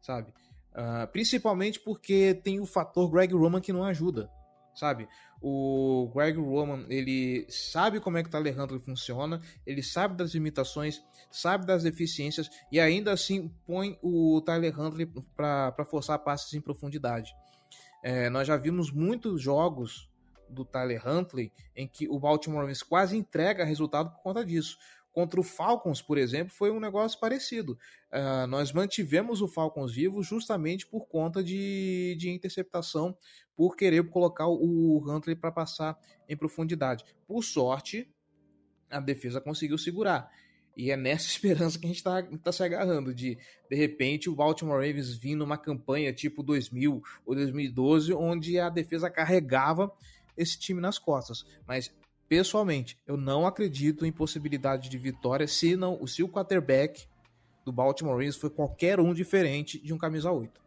sabe? Uh, principalmente porque tem o fator Greg Roman que não ajuda, sabe? O Greg Roman, ele sabe como é que o Tyler Huntley funciona, ele sabe das limitações, sabe das deficiências e ainda assim põe o Tyler Huntley para forçar passes em profundidade. É, nós já vimos muitos jogos do Tyler Huntley em que o Baltimore quase entrega resultado por conta disso. Contra o Falcons, por exemplo, foi um negócio parecido. Uh, nós mantivemos o Falcons vivo justamente por conta de, de interceptação, por querer colocar o Huntley para passar em profundidade. Por sorte, a defesa conseguiu segurar. E é nessa esperança que a gente está tá se agarrando, de de repente o Baltimore Ravens vir numa campanha tipo 2000 ou 2012, onde a defesa carregava esse time nas costas. Mas, pessoalmente, eu não acredito em possibilidade de vitória se, não, se o quarterback do Baltimore Ravens foi qualquer um diferente de um camisa 8.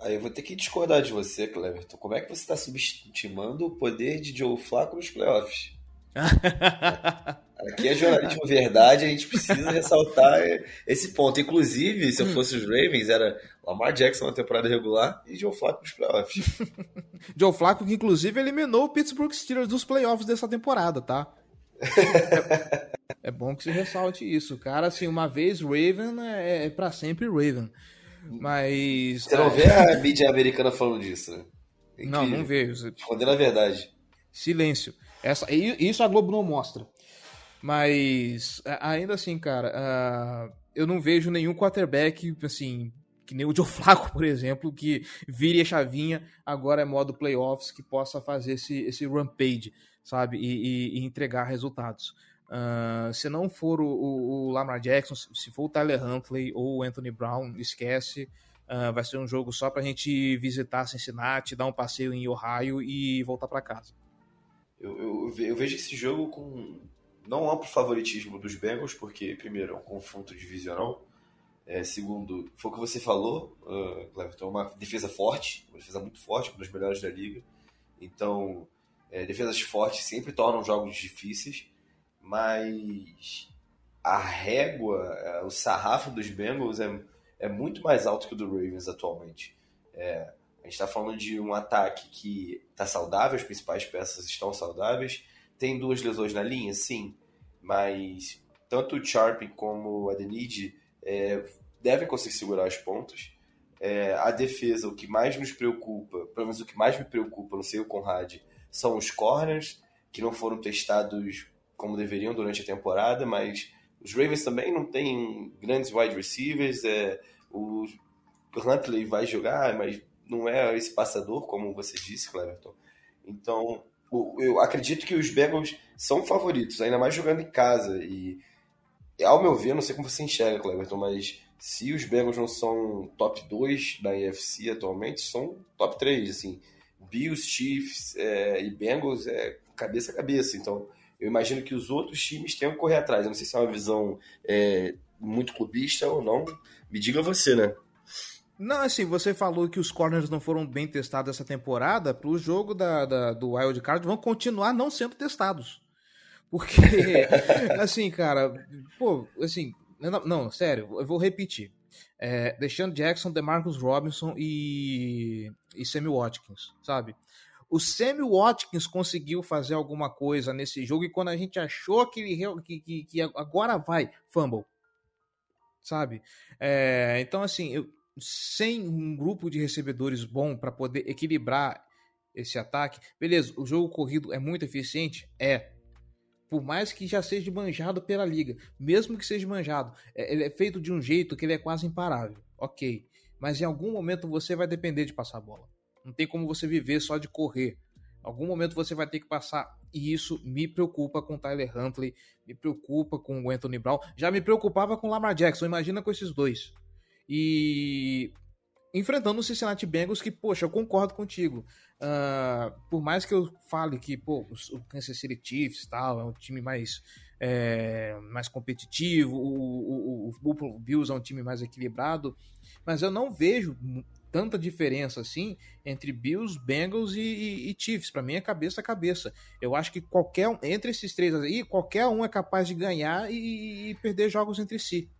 Aí eu vou ter que discordar de você, Cleverton. Como é que você está subestimando o poder de Joe Flacco nos playoffs? Aqui é jornalismo verdade, a gente precisa ressaltar esse ponto. Inclusive, se eu fosse os Ravens, era Lamar Jackson na temporada regular e Joe Flacco nos playoffs. Joe Flacco, que inclusive eliminou o Pittsburgh Steelers dos playoffs dessa temporada, tá? é, é, bom que se ressalte isso. Cara, assim, uma vez Raven é, é para sempre Raven. Mas. Você não vê a mídia americana falando disso, né? Não, não vejo. Escondendo a verdade. Silêncio. Essa, isso a Globo não mostra. Mas ainda assim, cara, uh, eu não vejo nenhum quarterback, assim, que nem o Joe Flacco, por exemplo, que vire a chavinha, agora é modo playoffs, que possa fazer esse, esse rampage, sabe? E, e, e entregar resultados. Uh, se não for o, o, o, Lamar Jackson, se for o Tyler Huntley ou o Anthony Brown, esquece. Uh, vai ser um jogo só pra gente visitar Cincinnati, dar um passeio em Ohio e voltar para casa. Eu, eu, eu, vejo esse jogo com não amplo favoritismo dos Bengals, porque, primeiro, é um confronto divisional. É, segundo, foi o que você falou, uh, Cleverton, uma defesa forte, uma defesa muito forte, uma das melhores da liga. Então, é, defesas fortes sempre tornam jogos difíceis, mas a régua, é, o sarrafo dos Bengals é, é muito mais alto que o do Ravens atualmente. É, a gente está falando de um ataque que está saudável, as principais peças estão saudáveis. Tem duas lesões na linha, sim, mas tanto o Sharping como o Adeniji é, devem conseguir segurar as pontas. É, a defesa, o que mais nos preocupa, pelo menos o que mais me preocupa, não sei o Conrad, são os corners, que não foram testados como deveriam durante a temporada, mas os Ravens também não têm grandes wide receivers. É, o Huntley vai jogar, mas não é esse passador, como você disse, Cleverton. Então, eu acredito que os Bengals são favoritos, ainda mais jogando em casa. E, ao meu ver, não sei como você enxerga, Cleverton, mas se os Bengals não são top 2 da NFC atualmente, são top 3, assim. Bills, Chiefs é, e Bengals é cabeça a cabeça. Então, eu imagino que os outros times tenham que correr atrás. Eu não sei se é uma visão é, muito clubista ou não. Me diga você, né? Não, assim, você falou que os corners não foram bem testados essa temporada, para o jogo da, da, do Wild Card vão continuar não sendo testados. Porque, assim, cara, pô, assim, não, não, sério, eu vou repetir. É, Deshaun Jackson, DeMarcus Robinson e, e Sammy Watkins, sabe? O Sammy Watkins conseguiu fazer alguma coisa nesse jogo e quando a gente achou que, ele, que, que, que agora vai, fumble, sabe? É, então, assim, eu, sem um grupo de recebedores bom para poder equilibrar esse ataque, beleza, o jogo corrido é muito eficiente? É. Por mais que já seja manjado pela liga, mesmo que seja manjado, é, ele é feito de um jeito que ele é quase imparável. Ok. Mas em algum momento você vai depender de passar a bola. Não tem como você viver só de correr. Em algum momento você vai ter que passar. E isso me preocupa com Tyler Huntley, me preocupa com o Anthony Brown. Já me preocupava com o Lamar Jackson. Imagina com esses dois. E enfrentando o Cincinnati Bengals, que, poxa, eu concordo contigo. Uh, por mais que eu fale que, pô, o Kansas City Chiefs tal, é um time mais, é, mais competitivo, o, Buffalo Bills é um time mais equilibrado, mas eu não vejo tanta diferença assim entre Bills, Bengals e, e, e Chiefs. Para mim é cabeça a cabeça. Eu acho que qualquer um, entre esses três aí, qualquer um é capaz de ganhar e, e perder jogos entre si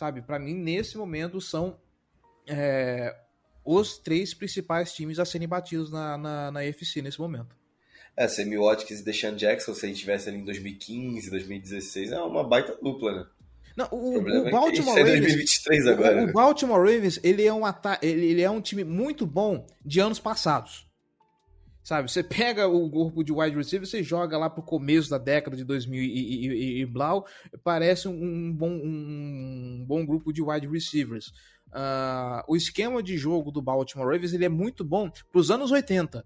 sabe? Para mim, nesse momento, são é, os três principais times a serem batidos na, na, na UFC nesse momento. É, Watkins e Deshaun Jackson, se a gente tivesse ali em 2015, 2016, é uma baita dupla, né? Não, o, o, o Baltimore é Ravens, 2023 agora. O, o Baltimore Ravens, ele é um ele, ele é um time muito bom de anos passados. Sabe, você pega o grupo de wide receiver, você joga lá pro começo da década de 2000 e, e, e Blau, parece um bom, um bom grupo de wide receivers. Uh, o esquema de jogo do Baltimore Ravens ele é muito bom para os anos 80.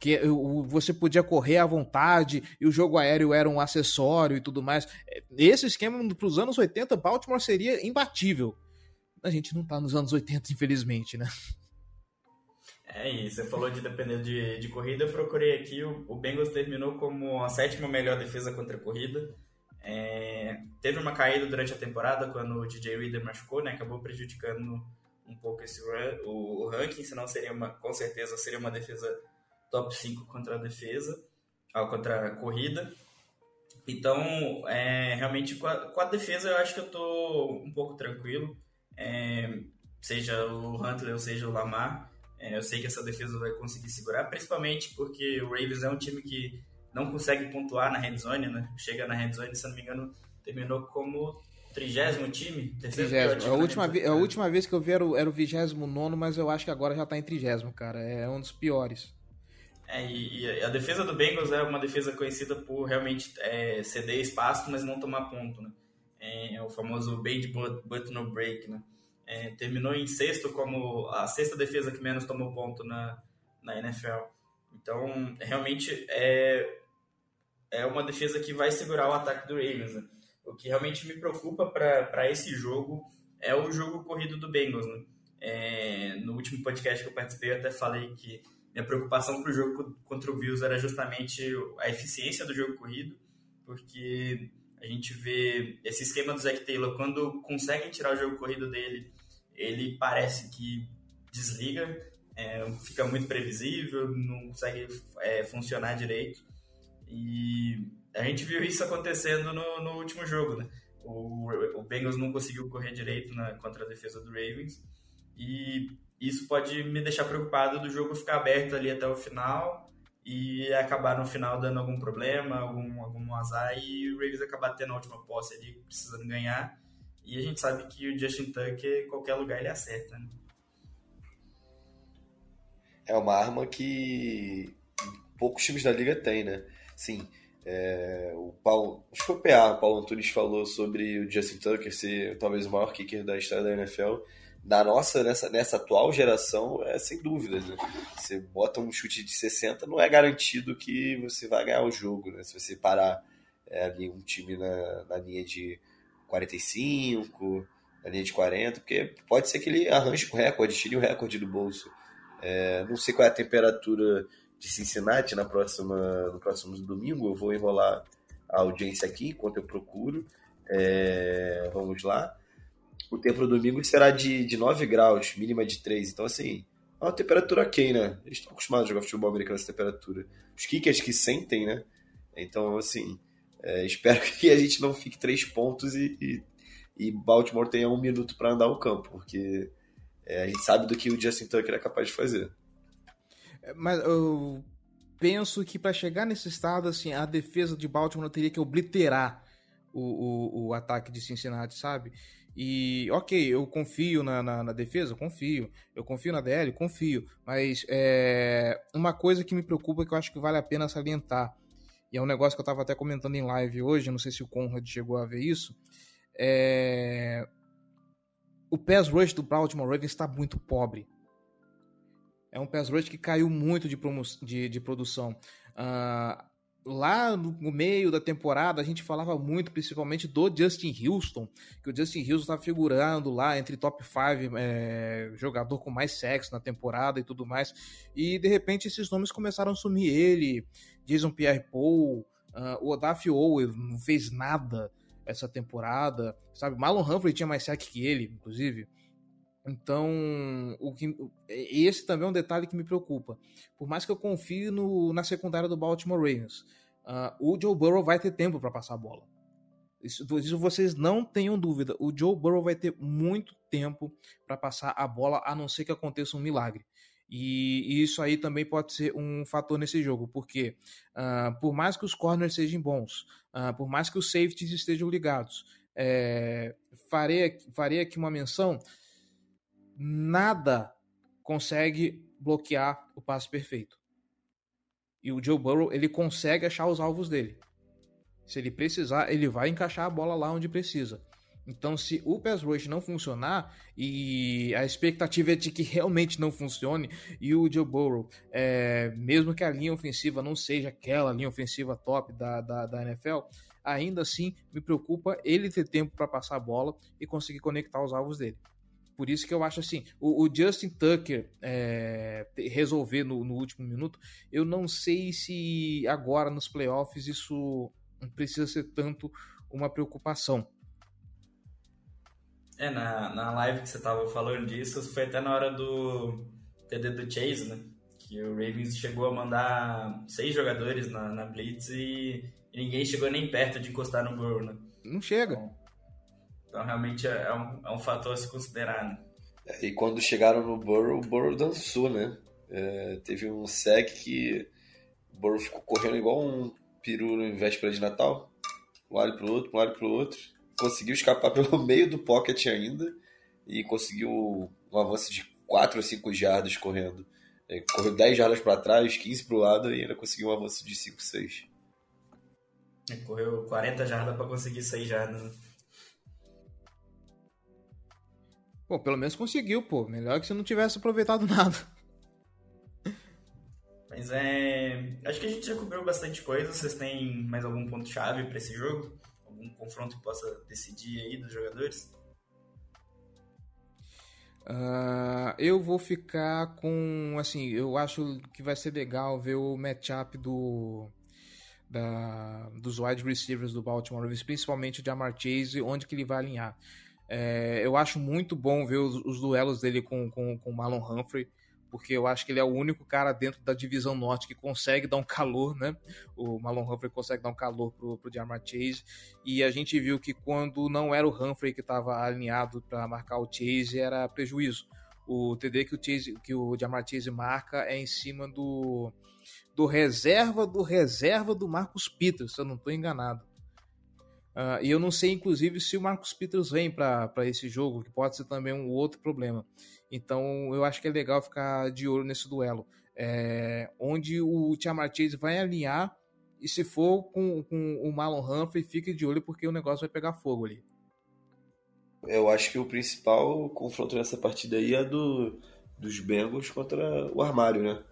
que você podia correr à vontade e o jogo aéreo era um acessório e tudo mais. Esse esquema para os anos 80, Baltimore seria imbatível. A gente não está nos anos 80, infelizmente, né? É isso, você falou de depender de, de corrida, eu procurei aqui, o, o Bengals terminou como a sétima melhor defesa contra a corrida. É, teve uma caída durante a temporada quando o DJ Reader machucou, né, acabou prejudicando um pouco esse run, o, o, ranking, senão seria uma, com certeza seria uma defesa top 5 contra a defesa, contra a corrida. Então, é, realmente, com a, com a, defesa eu acho que eu tô um pouco tranquilo, é, seja o Huntley ou seja o Lamar. É, eu sei que essa defesa vai conseguir segurar, principalmente porque o Ravens é um time que não consegue pontuar na red zone, né? Chega na red zone, se não me engano, terminou como trigésimo time? Trigésimo. Time a, última a última vez que eu vi era o, era o 29, mas eu acho que agora já tá em trigésimo, cara. É um dos piores. É, e, e, a defesa do Bengals é uma defesa conhecida por realmente é, ceder espaço, mas não tomar ponto, né? É, é o famoso bait but, but no break, né? É, terminou em sexto como a sexta defesa que menos tomou ponto na, na NFL. Então, realmente é, é uma defesa que vai segurar o ataque do Ravens. Né? O que realmente me preocupa para esse jogo é o jogo corrido do Bengals. Né? É, no último podcast que eu participei, eu até falei que minha preocupação para o jogo contra o Bills era justamente a eficiência do jogo corrido, porque a gente vê esse esquema do Zac Taylor, quando conseguem tirar o jogo corrido dele, ele parece que desliga, é, fica muito previsível, não consegue é, funcionar direito. E a gente viu isso acontecendo no, no último jogo, né? O, o Bengals não conseguiu correr direito na, contra a defesa do Ravens. E isso pode me deixar preocupado do jogo ficar aberto ali até o final e acabar no final dando algum problema, algum, algum azar e o Ravens acabar tendo a última posse ali, precisando ganhar. E a gente sabe que o Justin Tucker, qualquer lugar ele acerta, né? É uma arma que poucos times da liga têm, né? Sim, é, o Paulo, acho que foi o PA, o Paulo Antunes falou sobre o Justin Tucker ser talvez o maior kicker da história da NFL. Na nossa, nessa, nessa atual geração, é sem dúvida, né? Você bota um chute de 60, não é garantido que você vai ganhar o jogo, né? Se você parar é, ali um time na, na linha de 45, na linha de 40, porque pode ser que ele arranje o recorde, tire o recorde do bolso. É, não sei qual é a temperatura de Cincinnati na próxima, no próximo domingo. Eu vou enrolar a audiência aqui enquanto eu procuro. É, vamos lá. O tempo do domingo será de, de 9 graus, mínima de 3. Então, assim, é uma temperatura ok, né? Eles estão acostumados a jogar futebol americano nessa temperatura. Os kickers que sentem, né? Então, assim, é, espero que a gente não fique três pontos e, e, e Baltimore tenha um minuto para andar o campo, porque é, a gente sabe do que o Justin Tucker é capaz de fazer. Mas eu penso que para chegar nesse estado, assim, a defesa de Baltimore teria que obliterar o, o, o ataque de Cincinnati, sabe? E, ok, eu confio na, na, na, defesa, confio. Eu confio na DL, confio. Mas é, uma coisa que me preocupa que eu acho que vale a pena salientar, e é um negócio que eu estava até comentando em live hoje, não sei se o Conrad chegou a ver isso, é... o pass rush do Baltimore Ravens está muito pobre é um pass rush que caiu muito de, de, de produção. Uh, lá no, meio da temporada a gente falava muito, principalmente do Justin Houston, que o Justin Houston está figurando lá entre top 5 é, jogador com mais sexo na temporada e tudo mais. E de repente esses nomes começaram a sumir. Ele, Jason Pierre-Paul, uh, o Odaf Owe não fez nada essa temporada, sabe? Marlon Humphrey tinha mais sec que ele, inclusive. Então, o que, esse também é um detalhe que me preocupa. Por mais que eu confie no, na secundária do Baltimore Ravens, uh, o Joe Burrow vai ter tempo para passar a bola. Isso, isso, vocês não tenham dúvida. O Joe Burrow vai ter muito tempo para passar a bola, a não ser que aconteça um milagre. E, isso aí também pode ser um fator nesse jogo, porque uh, por mais que os corners sejam bons, uh, por mais que os safeties estejam ligados, é, farei, farei aqui uma menção nada consegue bloquear o passe perfeito. E o Joe Burrow, ele consegue achar os alvos dele. Se ele precisar, ele vai encaixar a bola lá onde precisa. Então, se o pass rush não funcionar, e a expectativa é de que realmente não funcione, e o Joe Burrow, é, mesmo que a linha ofensiva não seja aquela linha ofensiva top da, da, da NFL, ainda assim me preocupa ele ter tempo para passar a bola e conseguir conectar os alvos dele. Por isso que eu acho assim, o, o Justin Tucker é, resolver no, no, último minuto, eu não sei se agora nos playoffs isso precisa ser tanto uma preocupação. É, na, na live que você tava falando disso, foi até na hora do TD do Chase, né? Que o Ravens chegou a mandar seis jogadores na, na Blitz e, e ninguém chegou nem perto de encostar no Burrow, né? Não chega. Então, então realmente é, é um, é um fator a se considerar, né? E quando chegaram no Burrow, o Burrow dançou, né? É, teve um sec que o Burrow ficou correndo igual um peru em véspera de Natal. Um lado pro outro, um lado pro outro conseguiu escapar pelo meio do pocket ainda e conseguiu um avanço de 4 ou 5 jardas correndo. É, correu 10 jardas para trás, 15 para o lado e ainda conseguiu um avanço de 5, 6. É, correu 40 jardas para conseguir 6 jardas. Pô, pelo menos conseguiu, pô. Melhor que se não tivesse aproveitado nada. Mas é. Acho que a gente já cobriu bastante coisa. Vocês têm mais algum ponto-chave para esse jogo? algum confronto que possa decidir aí dos jogadores? Uh, eu vou ficar com, assim, eu acho que vai ser legal ver o matchup do da, dos wide receivers do Baltimore principalmente o Jamar Chase, onde que ele vai alinhar. É, eu acho muito bom ver os, os duelos dele com, com, com Marlon Humphrey porque eu acho que ele é o único cara dentro da divisão norte que consegue dar um calor, né? O Malon Humphrey consegue dar um calor pro, pro Jamar Chase. E a gente viu que quando não era o Humphrey que estava alinhado para marcar o Chase, era prejuízo. O TD que o, Chase, que o Jamar Chase marca é em cima do, do reserva do reserva do Marcus Peters, se eu não estou enganado. Uh, e eu não sei, inclusive, se o Marcus Peters vem para esse jogo, que pode ser também um outro problema. Então eu acho que é legal ficar de olho nesse duelo. É, onde o Tiamar Chase vai alinhar e se for com, com o Marlon Humphrey, fique de olho porque o negócio vai pegar fogo ali. Eu acho que o principal confronto nessa partida aí é do, dos Bengals contra o armário, né?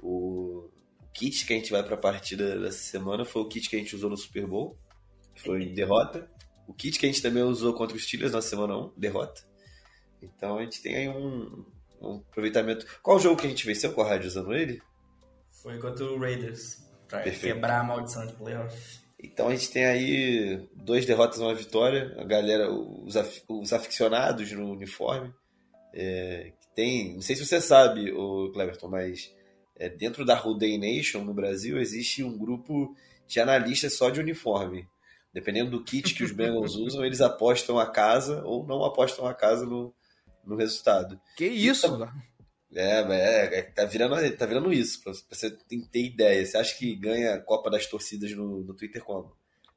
O, kit que a gente vai para a partida dessa semana foi o kit que a gente usou no Super Bowl, foi derrota. O kit que a gente também usou contra os Steelers na semana 1, derrota. Então a gente tem aí um, um aproveitamento. Qual o jogo que a gente venceu com a rádio usando ele? Foi contra o Raiders, pra Perfeito. quebrar a maldição de playoffs. Então a gente tem aí duas derrotas e uma vitória. A galera, os, af, os aficionados no uniforme. É, tem, não sei se você sabe, o Cleverton, mas é, dentro da Day Nation no Brasil existe um grupo de analistas só de uniforme. Dependendo do kit que os Bengals usam, eles apostam a casa ou não apostam a casa no, no resultado. Que isso, é, é, é, tá, virando, tá virando isso, pra, você ter ideia. Você acha que ganha a Copa das Torcidas no, no Twitter como?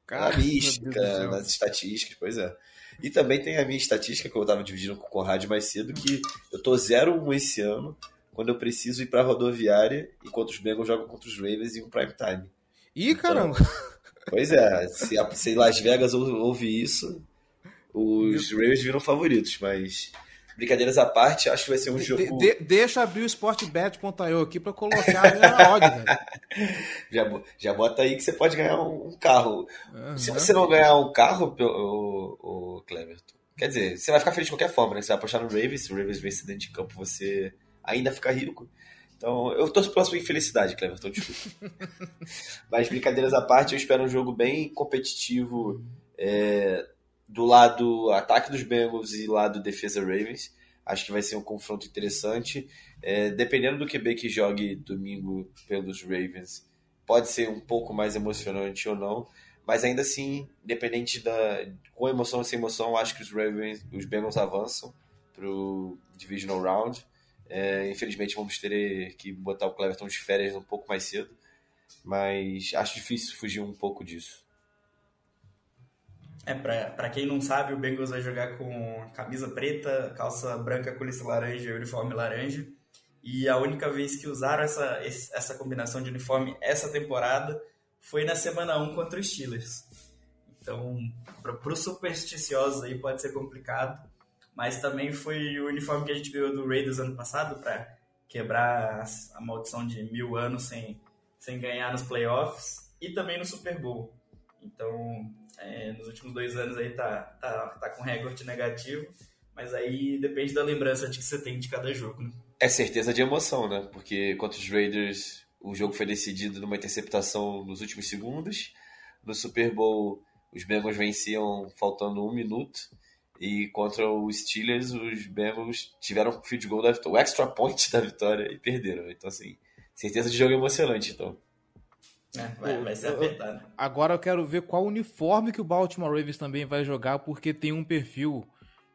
Cara, na mística, nas estatísticas, pois é. E também tem a minha estatística que eu tava dividindo com o Conrad mais cedo, que eu tô 0-1 esse ano, quando eu preciso ir pra rodoviária, enquanto os Bengals jogam contra os Ravens em um prime time. Ih, então, caramba! Pois é, se, se Las Vegas ouve isso, os Ravens viram favoritos, mas Brincadeiras à parte, acho que vai ser um de, jogo. De, deixa abrir o sportbet.io aqui para colocar na odd, velho. Já, já bota aí que você pode ganhar um, um carro. Uhum. Se você não ganhar um carro, o, o Cleverton, quer dizer, você vai ficar feliz de qualquer forma, né? Você vai apostar no Ravens, se o Ravens vencer dentro de campo, você ainda fica rico. Então, eu torço pela sua infelicidade, Cleverton, desculpa. Mas brincadeiras à parte, eu espero um jogo bem competitivo. É, do lado ataque dos Bengals e lado defesa Ravens. Acho que vai ser um confronto interessante. É, dependendo do QB que jogue domingo pelos Ravens, pode ser um pouco mais emocionante ou não. Mas ainda assim, independente da com emoção ou sem emoção, acho que os Ravens, os Bengals avançam para o divisional round. É, infelizmente vamos ter que botar o Cleverton de férias um pouco mais cedo, mas acho difícil fugir um pouco disso. É, pra quem não sabe, o Bengals vai jogar com camisa preta, calça branca com lista laranja e uniforme laranja. E a única vez que usaram essa, essa combinação de uniforme essa temporada foi na semana 1 contra os Steelers. Então, para os supersticiosos aí pode ser complicado, mas também foi o uniforme que a gente ganhou do Raiders ano passado para quebrar a maldição de mil anos sem, sem ganhar nos playoffs e também no Super Bowl. Então, é, nos últimos dois anos aí tá, tá, tá com recorde negativo, mas aí depende da lembrança que você tem de cada jogo, né? É certeza de emoção, né? Porque contra os Raiders o jogo foi decidido numa interceptação nos últimos segundos. No Super Bowl os Bengals venciam faltando um minuto. E contra os Steelers, os Bengals tiveram o field goal da vitória, o extra point da vitória e perderam. Então, assim, certeza de jogo emocionante, então. É, vai, vai ser apertado. Agora eu quero ver qual uniforme que o Baltimore Ravens também vai jogar, porque tem um perfil,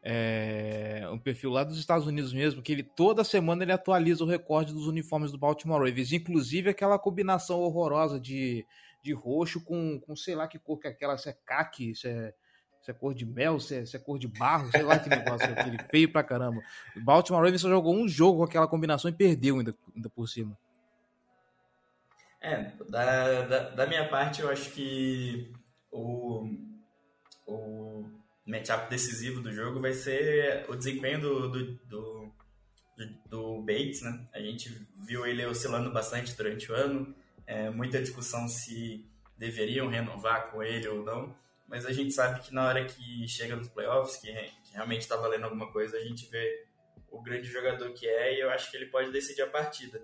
é, um perfil lá dos Estados Unidos mesmo, que ele toda semana ele atualiza o recorde dos uniformes do Baltimore Ravens, inclusive aquela combinação horrorosa de, de roxo com, com sei lá que cor que é aquela, se é caque, se é, se é cor de mel, se é, se é cor de barro, sei lá que negócio, aquele feio pra caramba. O Baltimore Ravens só jogou um jogo com aquela combinação e perdeu ainda, ainda por cima. É, da, da, da, minha parte, eu acho que o, o matchup decisivo do jogo vai ser o desempenho do, do, do, do, Bates, né? A gente viu ele oscilando bastante durante o ano, é, muita discussão se deveriam renovar com ele ou não, mas a gente sabe que na hora que chega nos playoffs, que, que realmente está valendo alguma coisa, a gente vê o grande jogador que é e eu acho que ele pode decidir a partida.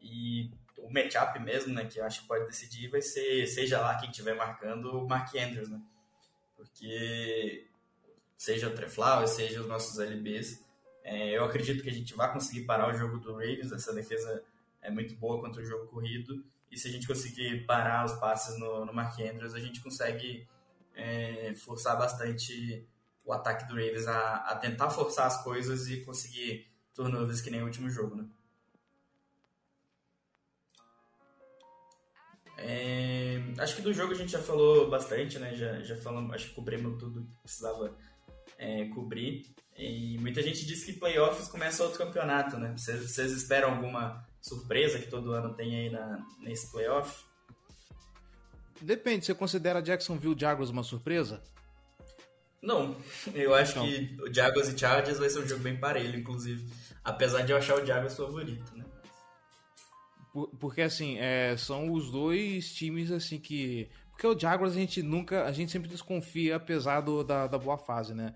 E o matchup mesmo, né, que eu acho que pode decidir, vai ser, seja lá quem estiver marcando, o Mark Andrews, né? Porque seja o Treflau, seja os nossos LBs, é, eu acredito que a gente vai conseguir parar o jogo do Ravens, essa defesa é muito boa contra o jogo corrido, e se a gente conseguir parar os passes no, no Mark Andrews, a gente consegue é, forçar bastante o ataque do Ravens a, a tentar forçar as coisas e conseguir turnovers que nem o último jogo, né? É, acho que do jogo a gente já falou bastante, né? Já, já falamos, acho que cobrimos tudo que precisava é, cobrir. E muita gente diz que playoffs começa outro campeonato, né? Vocês, vocês esperam alguma surpresa que todo ano tem aí na, nesse playoff? Depende, você considera Jacksonville Jaguars uma surpresa? Não, eu acho então. que o Jaguars e Chargers vai ser um jogo bem parelho, inclusive. Apesar de eu achar o Jaguars favorito, né? Porque assim, é, são os dois times assim que. Porque o Jaguars a gente nunca. A gente sempre desconfia, apesar do, da, da boa fase, né?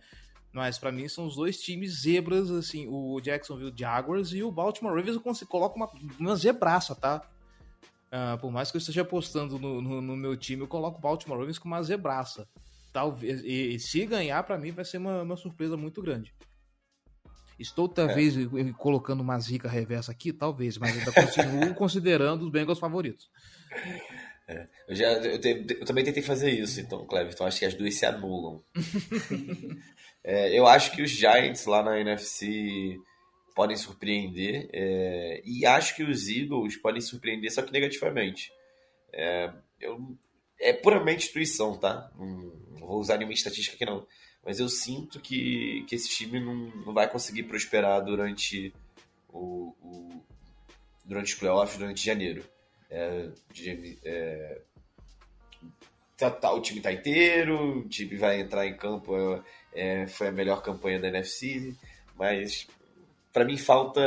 Mas para mim são os dois times zebras, assim, o Jacksonville Jaguars e o Baltimore Ravens coloca uma, uma zebraça, tá? Uh, por mais que eu esteja apostando no, no, no, meu time, eu coloco o Baltimore Ravens com uma zebraça. Talvez, e, e se ganhar, para mim, vai ser uma, uma surpresa muito grande. Estou talvez é. colocando uma zica reversa aqui, talvez, mas ainda continuo considerando os Bengals favoritos. É. Eu, já, eu, te, eu, também tentei fazer isso, então, Cleber. Então acho que as duas se anulam. é, eu acho que os Giants lá na NFC podem surpreender. É, e acho que os Eagles podem surpreender, só que negativamente. É, eu, é puramente intuição, tá? Não, vou usar nenhuma estatística aqui, não mas eu sinto que, que esse time não, não vai conseguir prosperar durante o, o durante os playoffs, durante janeiro. É, de, é, tá, tá, o time tá inteiro, o time vai entrar em campo, é, é foi a melhor campanha da NFC, mas para mim falta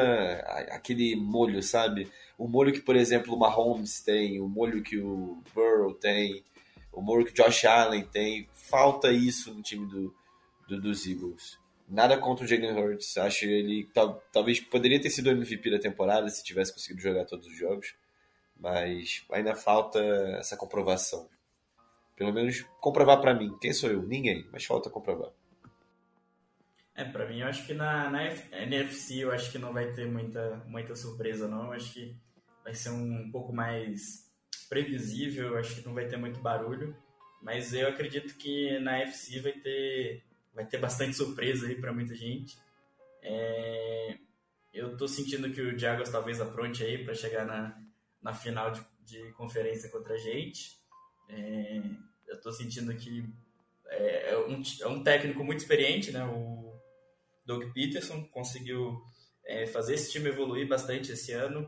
aquele molho, sabe? O molho que, por exemplo, o Mahomes tem, o molho que o Burrow tem, o molho que o Josh Allen tem, falta isso no time do, do, dos Eagles. Nada contra o Jalen Hurts. Acho ele tal, talvez poderia ter sido o MVP da temporada se tivesse conseguido jogar todos os jogos, mas ainda falta essa comprovação. Pelo menos comprovar para mim. Quem sou eu? Ninguém, mas falta comprovar. É, para mim, eu acho que na, na NFC eu acho que não vai ter muita, muita surpresa, não. Eu acho que vai ser um pouco mais previsível, eu acho que não vai ter muito barulho. Mas eu acredito que na FC vai ter vai ter bastante surpresa aí para muita gente. É, eu estou sentindo que o Jaguars talvez apronte aí para chegar na, na final de, de conferência contra a gente. É, eu estou sentindo que é, é, um, é um técnico muito experiente, né? O Doug Peterson conseguiu é, fazer esse time evoluir bastante esse ano.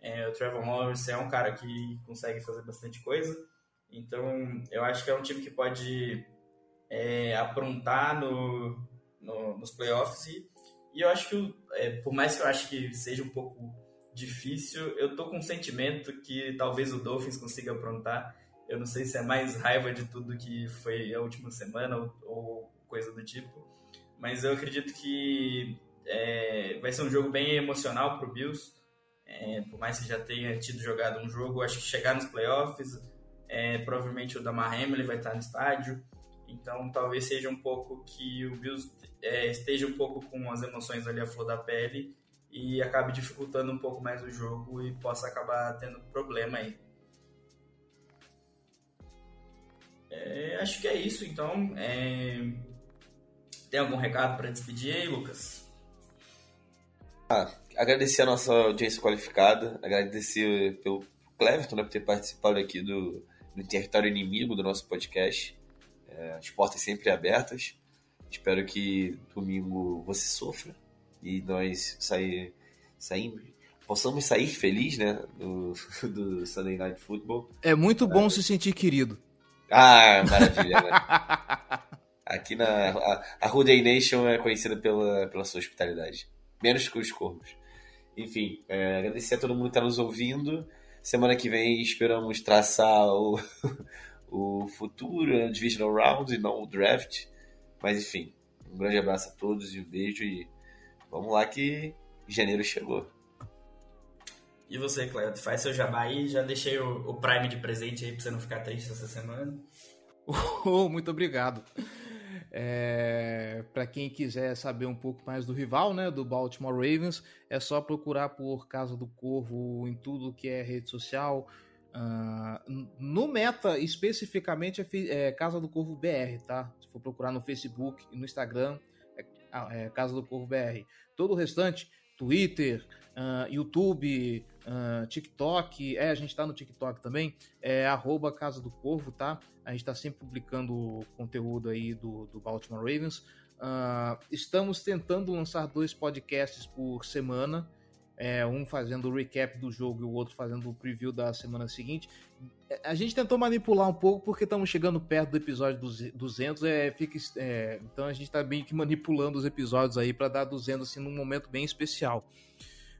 É, o Trevor Morris é um cara que consegue fazer bastante coisa. Então, eu acho que é um time que pode é, aprontar no, no, nos playoffs. E, e eu acho que, é, por mais que eu acho que seja um pouco difícil, eu tô com um sentimento que talvez o Dolphins consiga aprontar. Eu não sei se é mais raiva de tudo que foi a última semana ou, ou coisa do tipo, mas eu acredito que é, vai ser um jogo bem emocional para o Bills. É, por mais que já tenha tido jogado um jogo, acho que chegar nos playoffs, é, provavelmente o Damar Hamlin vai estar no estádio. Então talvez seja um pouco que o Bills é, esteja um pouco com as emoções ali à flor da pele e acabe dificultando um pouco mais o jogo e possa acabar tendo problema aí. É, acho que é isso, então. Tem algum recado para despedir aí, Lucas? Ah, agradecer a nossa audiência qualificada, agradecer pelo Cleverton né, por ter participado aqui do, do território inimigo do nosso podcast. É, as portas sempre abertas. Espero que domingo você sofra e nós sair, sair, possamos sair feliz, né, do, do Sunday Night Football. É muito bom é. se sentir querido. Ah, maravilha, né? Aqui na a, a Ruday Nation é conhecida pela, pela sua hospitalidade. Menos que os corvos. Enfim, é, agradecer a todo mundo que está nos ouvindo. Semana que vem esperamos traçar o, o futuro, a Divisional Round e não o draft. Mas enfim, um grande abraço a todos e um beijo e vamos lá que janeiro chegou. E você, Cleto, faz seu jabá aí. Já deixei o, o Prime de presente aí pra você não ficar triste essa semana. Oh, muito obrigado. É, para quem quiser saber um pouco mais do rival, né, do Baltimore Ravens, é só procurar por Casa do Corvo em tudo que é rede social. Uh, no Meta, especificamente, é, é, Casa do Corvo BR, tá? Se for procurar no Facebook e no Instagram, é, é Casa do Corvo BR. Todo o restante, Twitter, uh, YouTube, uh, TikTok, é, a gente tá no TikTok também, é arroba Casa do Corvo, tá? A gente tá sempre publicando conteúdo aí do, do Baltimore Ravens. Uh, estamos tentando lançar dois podcasts por semana, é, um fazendo o recap do jogo e o outro fazendo o preview da semana seguinte. A gente tentou manipular um pouco porque estamos chegando perto do episódio 200, é, fica, é, então a gente está bem que manipulando os episódios aí para dar 200 assim, num momento bem especial.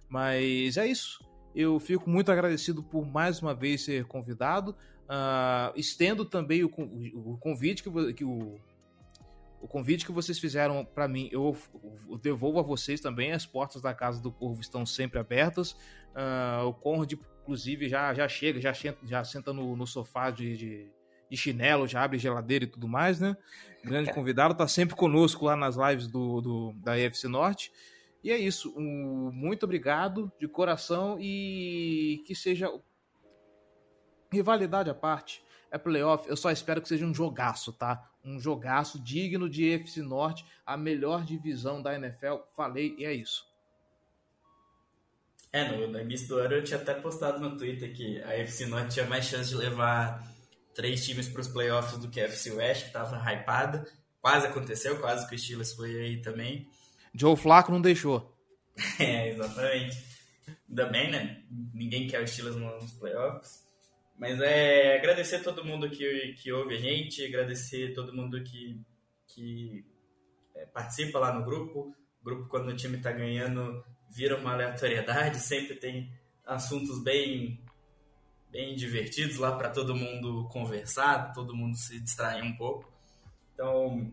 Mas é isso. Eu fico muito agradecido por mais uma vez ser convidado. Uh, estendo também o, o convite que, que o, o convite que vocês fizeram para mim, eu, eu, devolvo a vocês também. As portas da Casa do Corvo estão sempre abertas. Uh, o Conrad, inclusive, já, já chega, já, já senta no, no sofá de, de, de, chinelo, já abre geladeira e tudo mais, né? Grande convidado, tá sempre conosco lá nas lives do, do da EFC Norte. E é isso. Um, muito obrigado de coração e que seja rivalidade à parte. É playoff, eu só espero que seja um jogaço, tá? Um jogaço digno de EFC Norte, a melhor divisão da NFL. Falei e é isso. É, no, no início do ano eu tinha até postado no Twitter que a FC Norte tinha mais chance de levar três times para os playoffs do que a FC West, que estava hypada. Quase aconteceu, quase que o Steelers foi aí também. Joe Flacco não deixou. é, exatamente. Ainda bem, né? Ninguém quer o Steelers nos playoffs. Mas é agradecer todo mundo que, que ouve a gente, agradecer todo mundo que, que é, participa lá no grupo. O grupo, quando o time está ganhando, vira uma aleatoriedade, sempre tem assuntos bem, bem divertidos lá para todo mundo conversar, todo mundo se distrair um pouco. Então,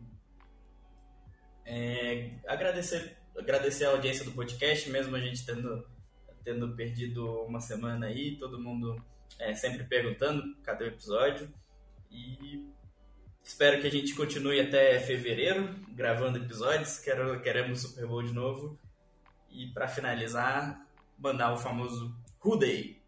é, agradecer, agradecer a audiência do podcast, mesmo a gente tendo, tendo perdido uma semana aí, todo mundo é, sempre perguntando cadê o episódio. E espero que a gente continue até fevereiro gravando episódios. Quero, queremos Super Bowl de novo. E para finalizar, mandar o famoso Who Day.